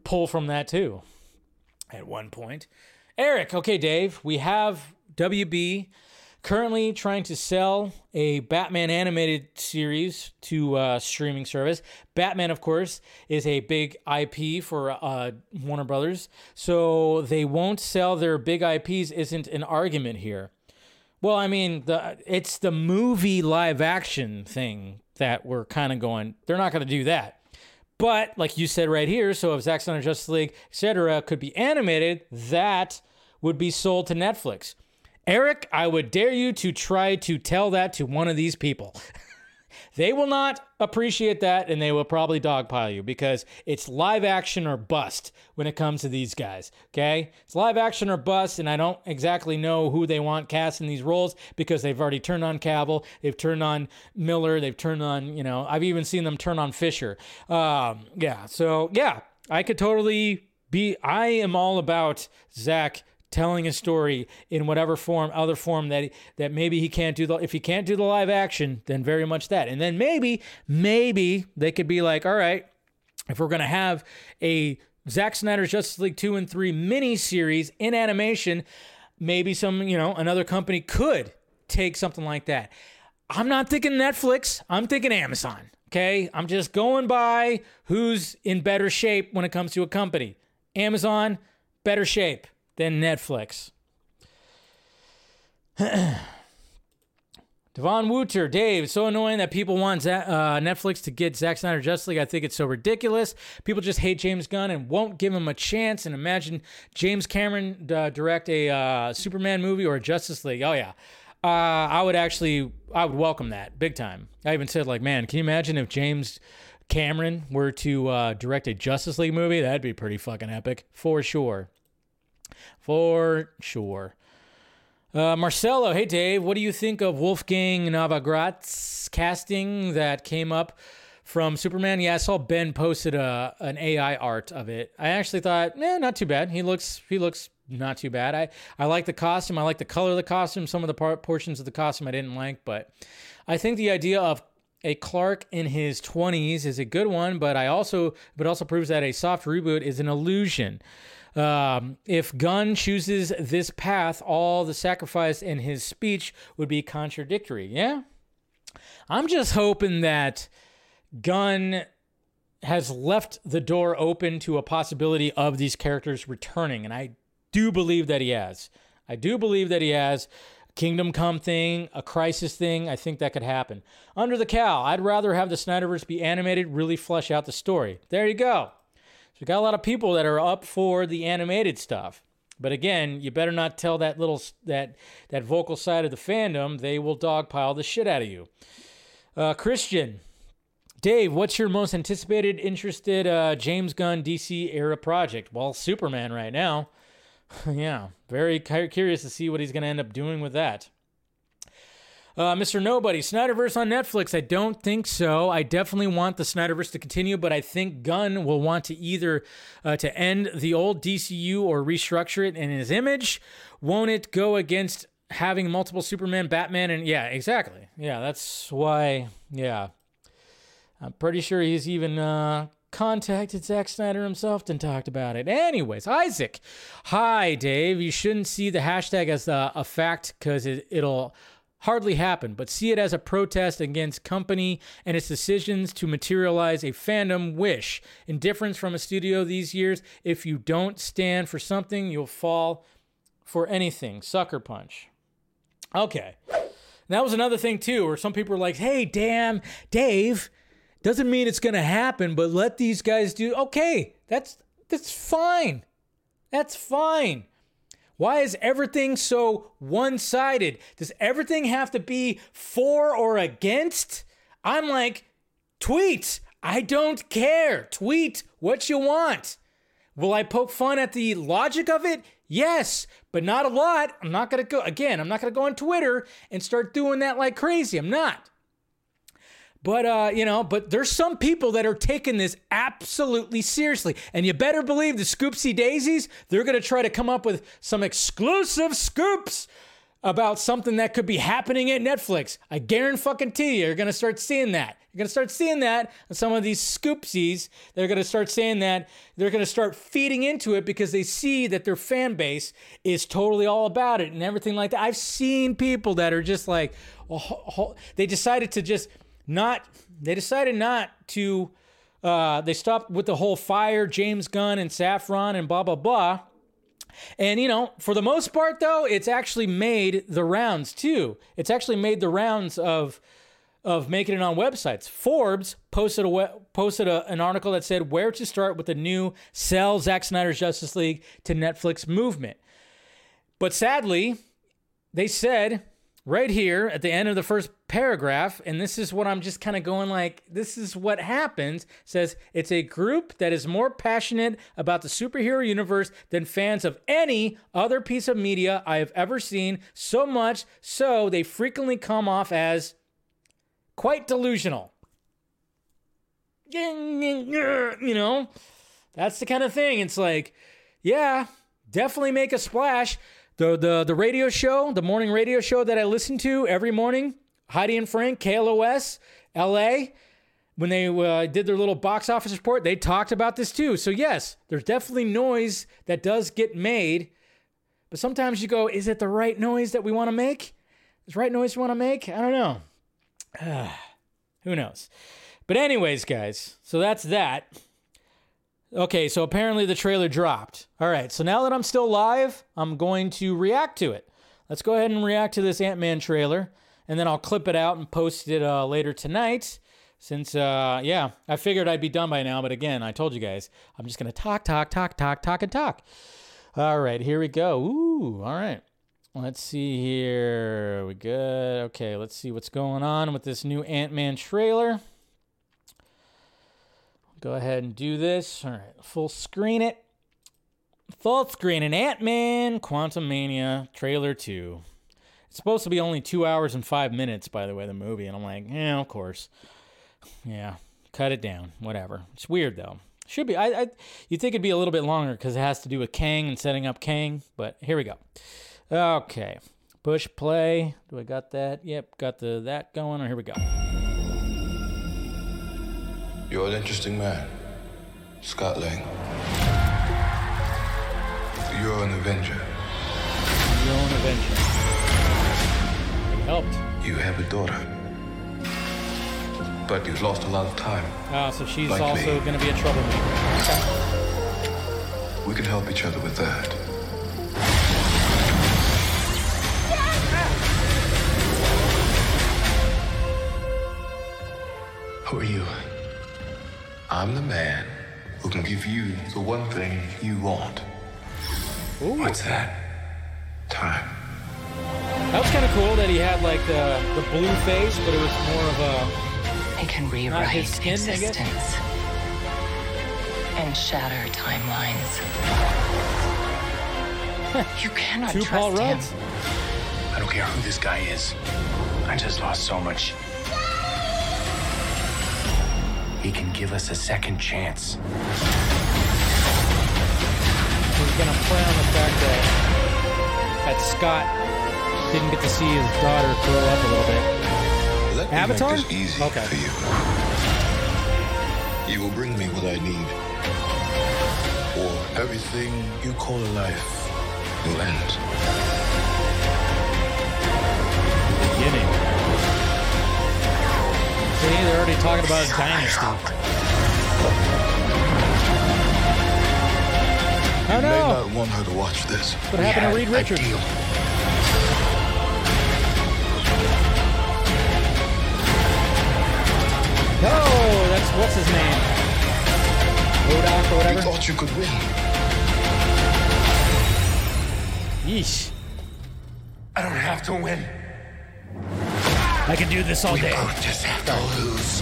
pull from that too at one point. Eric, okay, Dave, we have WB currently trying to sell a Batman animated series to uh, streaming service. Batman, of course, is a big IP for uh, Warner Brothers, so they won't sell their big IPs. Isn't an argument here. Well, I mean, the it's the movie live action thing that we're kind of going. They're not going to do that. But like you said right here, so if Zack Snyder Justice League, etc., could be animated, that would be sold to Netflix. Eric, I would dare you to try to tell that to one of these people. they will not appreciate that and they will probably dogpile you because it's live action or bust when it comes to these guys. Okay? It's live action or bust, and I don't exactly know who they want cast in these roles because they've already turned on Cavill, they've turned on Miller, they've turned on, you know, I've even seen them turn on Fisher. Um, yeah, so yeah, I could totally be, I am all about Zack telling a story in whatever form, other form that that maybe he can't do the. If he can't do the live action, then very much that. And then maybe, maybe they could be like, all right, if we're gonna have a Zack Snyder's Justice League two and three mini series in animation, maybe some you know another company could take something like that. I'm not thinking Netflix. I'm thinking Amazon. Okay, I'm just going by who's in better shape when it comes to a company. Amazon, better shape than Netflix. Devon Wooter, Dave, so annoying that people want Za- uh, Netflix to get Zack Snyder Justice League. I think it's so ridiculous. People just hate James Gunn and won't give him a chance. And imagine James Cameron direct a uh, Superman movie or a Justice League. Oh yeah, uh, I would actually, I would welcome that big time. I even said like, man, can you imagine if James Cameron were to uh, direct a Justice League movie? That'd be pretty fucking epic for sure. For sure. Uh, Marcelo, hey Dave, what do you think of Wolfgang Novogratz's casting that came up from Superman? Yeah, I saw Ben posted a an AI art of it. I actually thought, eh, not too bad. He looks he looks not too bad. I I like the costume. I like the color of the costume. Some of the part, portions of the costume I didn't like, but I think the idea of a Clark in his 20s is a good one, but I also but also proves that a soft reboot is an illusion. Um, if Gunn chooses this path, all the sacrifice in his speech would be contradictory. Yeah? I'm just hoping that Gunn has left the door open to a possibility of these characters returning. And I do believe that he has. I do believe that he has. Kingdom Come thing, a crisis thing, I think that could happen. Under the cow, I'd rather have the Snyderverse be animated, really flesh out the story. There you go. So we got a lot of people that are up for the animated stuff. But again, you better not tell that little that that vocal side of the fandom. They will dogpile the shit out of you. Uh, Christian, Dave, what's your most anticipated, interested uh, James Gunn DC era project? Well, Superman right now. yeah, very curious to see what he's going to end up doing with that. Uh, Mr. Nobody, Snyderverse on Netflix. I don't think so. I definitely want the Snyderverse to continue, but I think Gunn will want to either uh, to end the old DCU or restructure it in his image. Won't it go against having multiple Superman, Batman, and yeah, exactly. Yeah, that's why. Yeah, I'm pretty sure he's even uh, contacted Zack Snyder himself and talked about it. Anyways, Isaac, hi Dave. You shouldn't see the hashtag as a, a fact because it, it'll hardly happen, but see it as a protest against company and its decisions to materialize a fandom wish. Indifference from a studio these years. If you don't stand for something, you'll fall for anything. Sucker punch. Okay. That was another thing too, where some people were like, "Hey, damn, Dave, doesn't mean it's gonna happen, but let these guys do." Okay, that's that's fine. That's fine. Why is everything so one sided? Does everything have to be for or against? I'm like, tweet. I don't care. Tweet what you want. Will I poke fun at the logic of it? Yes, but not a lot. I'm not going to go, again, I'm not going to go on Twitter and start doing that like crazy. I'm not. But uh, you know, but there's some people that are taking this absolutely seriously, and you better believe the Scoopsy Daisies. They're gonna try to come up with some exclusive scoops about something that could be happening at Netflix. I guarantee you, you're gonna start seeing that. You're gonna start seeing that, and some of these Scoopsies, they're gonna start saying that. They're gonna start feeding into it because they see that their fan base is totally all about it and everything like that. I've seen people that are just like, well, ho- they decided to just not they decided not to uh, they stopped with the whole fire James Gunn and Safran and blah blah blah. And you know, for the most part though, it's actually made the rounds too. It's actually made the rounds of of making it on websites. Forbes posted a posted a, an article that said where to start with the new sell Zack Snyder's Justice League to Netflix movement. But sadly, they said right here at the end of the first paragraph, and this is what I'm just kind of going like, this is what happens. Says it's a group that is more passionate about the superhero universe than fans of any other piece of media I have ever seen. So much so they frequently come off as quite delusional. You know, that's the kind of thing. It's like, yeah, definitely make a splash the the the radio show, the morning radio show that I listen to every morning, Heidi and Frank, KLOS, LA, when they uh, did their little box office report, they talked about this too. So yes, there's definitely noise that does get made, but sometimes you go, is it the right noise that we want to make? Is right noise we want to make? I don't know. Who knows? But anyways, guys, so that's that. Okay, so apparently the trailer dropped. All right, so now that I'm still live, I'm going to react to it. let's go ahead and react to this Ant Man trailer, and then I'll clip it out and post it uh, later tonight. Since, uh, yeah, I figured I'd be done by now, but again, I told you guys, I'm just gonna talk, talk, talk, talk, talk, and talk. All right, here we go. Ooh, all right. Let's see here. We good? Okay, let's see what's going on with this new Ant Man trailer. Go ahead and do this. All right, full screen it. Full screen an Ant Man Quantumania trailer 2. It's supposed to be only two hours and five minutes, by the way, the movie. And I'm like, yeah, of course. Yeah, cut it down. Whatever. It's weird, though. Should be. I, I you'd think it'd be a little bit longer because it has to do with Kang and setting up Kang. But here we go. Okay. Push play. Do I got that? Yep, got the that going. Or here we go. You're an interesting man, Scott Lang. You're an Avenger. Your own Avenger. It helped. You have a daughter. But you've lost a lot of time. Ah, so she's Like also me. going to be a troublemaker. We can help each other with that. Who are you? I'm the man who can give you the one thing you want. What's that? Time. That was kind of cool that he had like the the blue face, but it was more of a It can rewrite his skin, existence and shatter timelines. you cannot two trust Paul him. Rudds. I don't care who this guy is. I just lost so much. He can give us a second chance. He's gonna play on the fact that that Scott didn't get to see his daughter grow up a little bit. Let me Avatar? make this easy Okay. for you. You will bring me what I need. Or everything you call a life will end. Beginning. See, they're already talking about his dynasty. Oh You may not want her to watch this. What happened to Reed Richards? No, that's what's his name? MODOK or You whatever. thought you could win. Yeesh. I don't have to win. I can do this all day. Both just have to lose.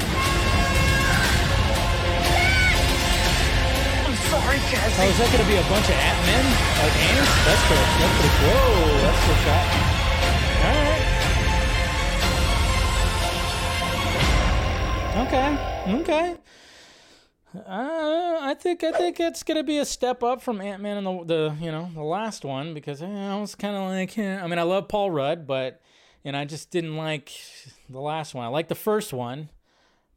I'm sorry, Oh, Cassie. is that gonna be a bunch of Ant-Men? Like ants? That's pretty, that's pretty Whoa, that's the shot. Alright. Okay, okay. Uh, I think I think it's gonna be a step up from Ant Man and the the you know the last one because eh, I was kind of like eh. I mean I love Paul Rudd but and I just didn't like the last one. I like the first one,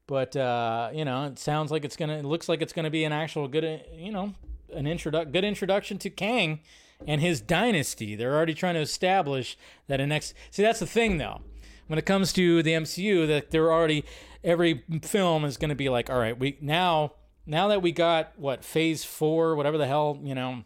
but uh, you know it sounds like it's gonna it looks like it's gonna be an actual good uh, you know an introdu- good introduction to Kang and his dynasty. They're already trying to establish that a next see that's the thing though when it comes to the MCU that they're already every film is going to be like all right we now now that we got what phase 4 whatever the hell you know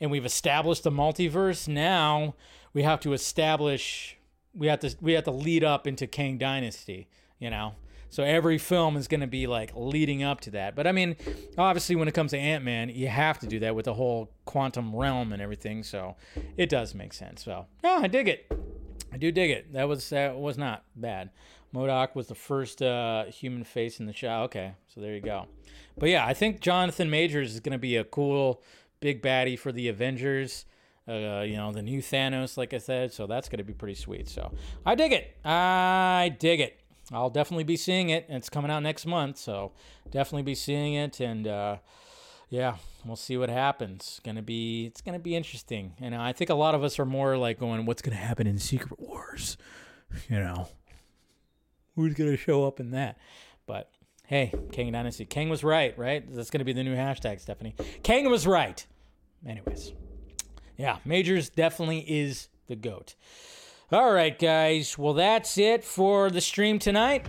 and we've established the multiverse now we have to establish we have to we have to lead up into Kang dynasty you know so every film is going to be like leading up to that but i mean obviously when it comes to ant-man you have to do that with the whole quantum realm and everything so it does make sense so yeah i dig it I do dig it. That was that was not bad. MODOK was the first uh, human face in the show. Okay, so there you go. But yeah, I think Jonathan Majors is going to be a cool big baddie for the Avengers. Uh, you know, the new Thanos, like I said. So that's going to be pretty sweet. So I dig it. I dig it. I'll definitely be seeing it. It's coming out next month, so definitely be seeing it. And uh, yeah, we'll see what happens. It's gonna be it's gonna be interesting. And I think a lot of us are more like going, what's gonna happen in Secret Wars? You know, who's gonna show up in that? But hey, Kang Dynasty. Kang was right, right? That's gonna be the new hashtag, Stephanie. Kang was right. Anyways, yeah, Majors definitely is the goat. All right, guys. Well, that's it for the stream tonight.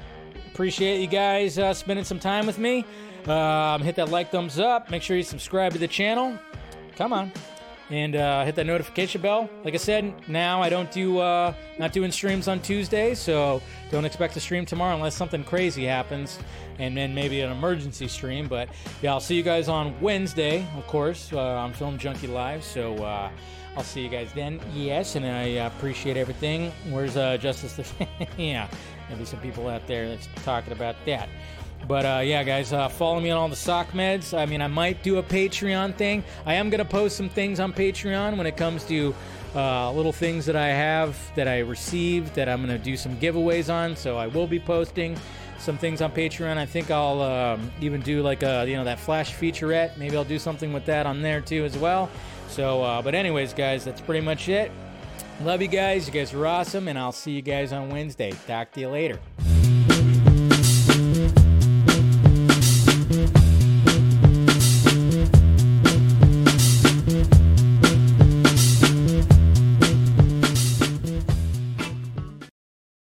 Appreciate you guys uh, spending some time with me. Um, hit that like, thumbs up. Make sure you subscribe to the channel. Come on. And uh, hit that notification bell. Like I said, now I don't do uh, not doing streams on Tuesday, so don't expect to stream tomorrow unless something crazy happens, and then maybe an emergency stream. But yeah, I'll see you guys on Wednesday, of course, uh, on Film Junkee Live. So. Uh, I'll see you guys then. Yes, and I appreciate everything. Where's uh, Justice? The yeah, maybe some people out there that's talking about that. But uh, yeah, guys, uh, follow me on all the sock meds. I mean, I might do a Patreon thing. I am gonna post some things on Patreon when it comes to uh, little things that I have that I received that I'm gonna do some giveaways on. So I will be posting some things on Patreon. I think I'll um, even do like a you know that flash featurette. Maybe I'll do something with that on there too as well. So, uh, but anyways, guys, that's pretty much it. Love you guys. You guys are awesome, and I'll see you guys on Wednesday. Talk to you later.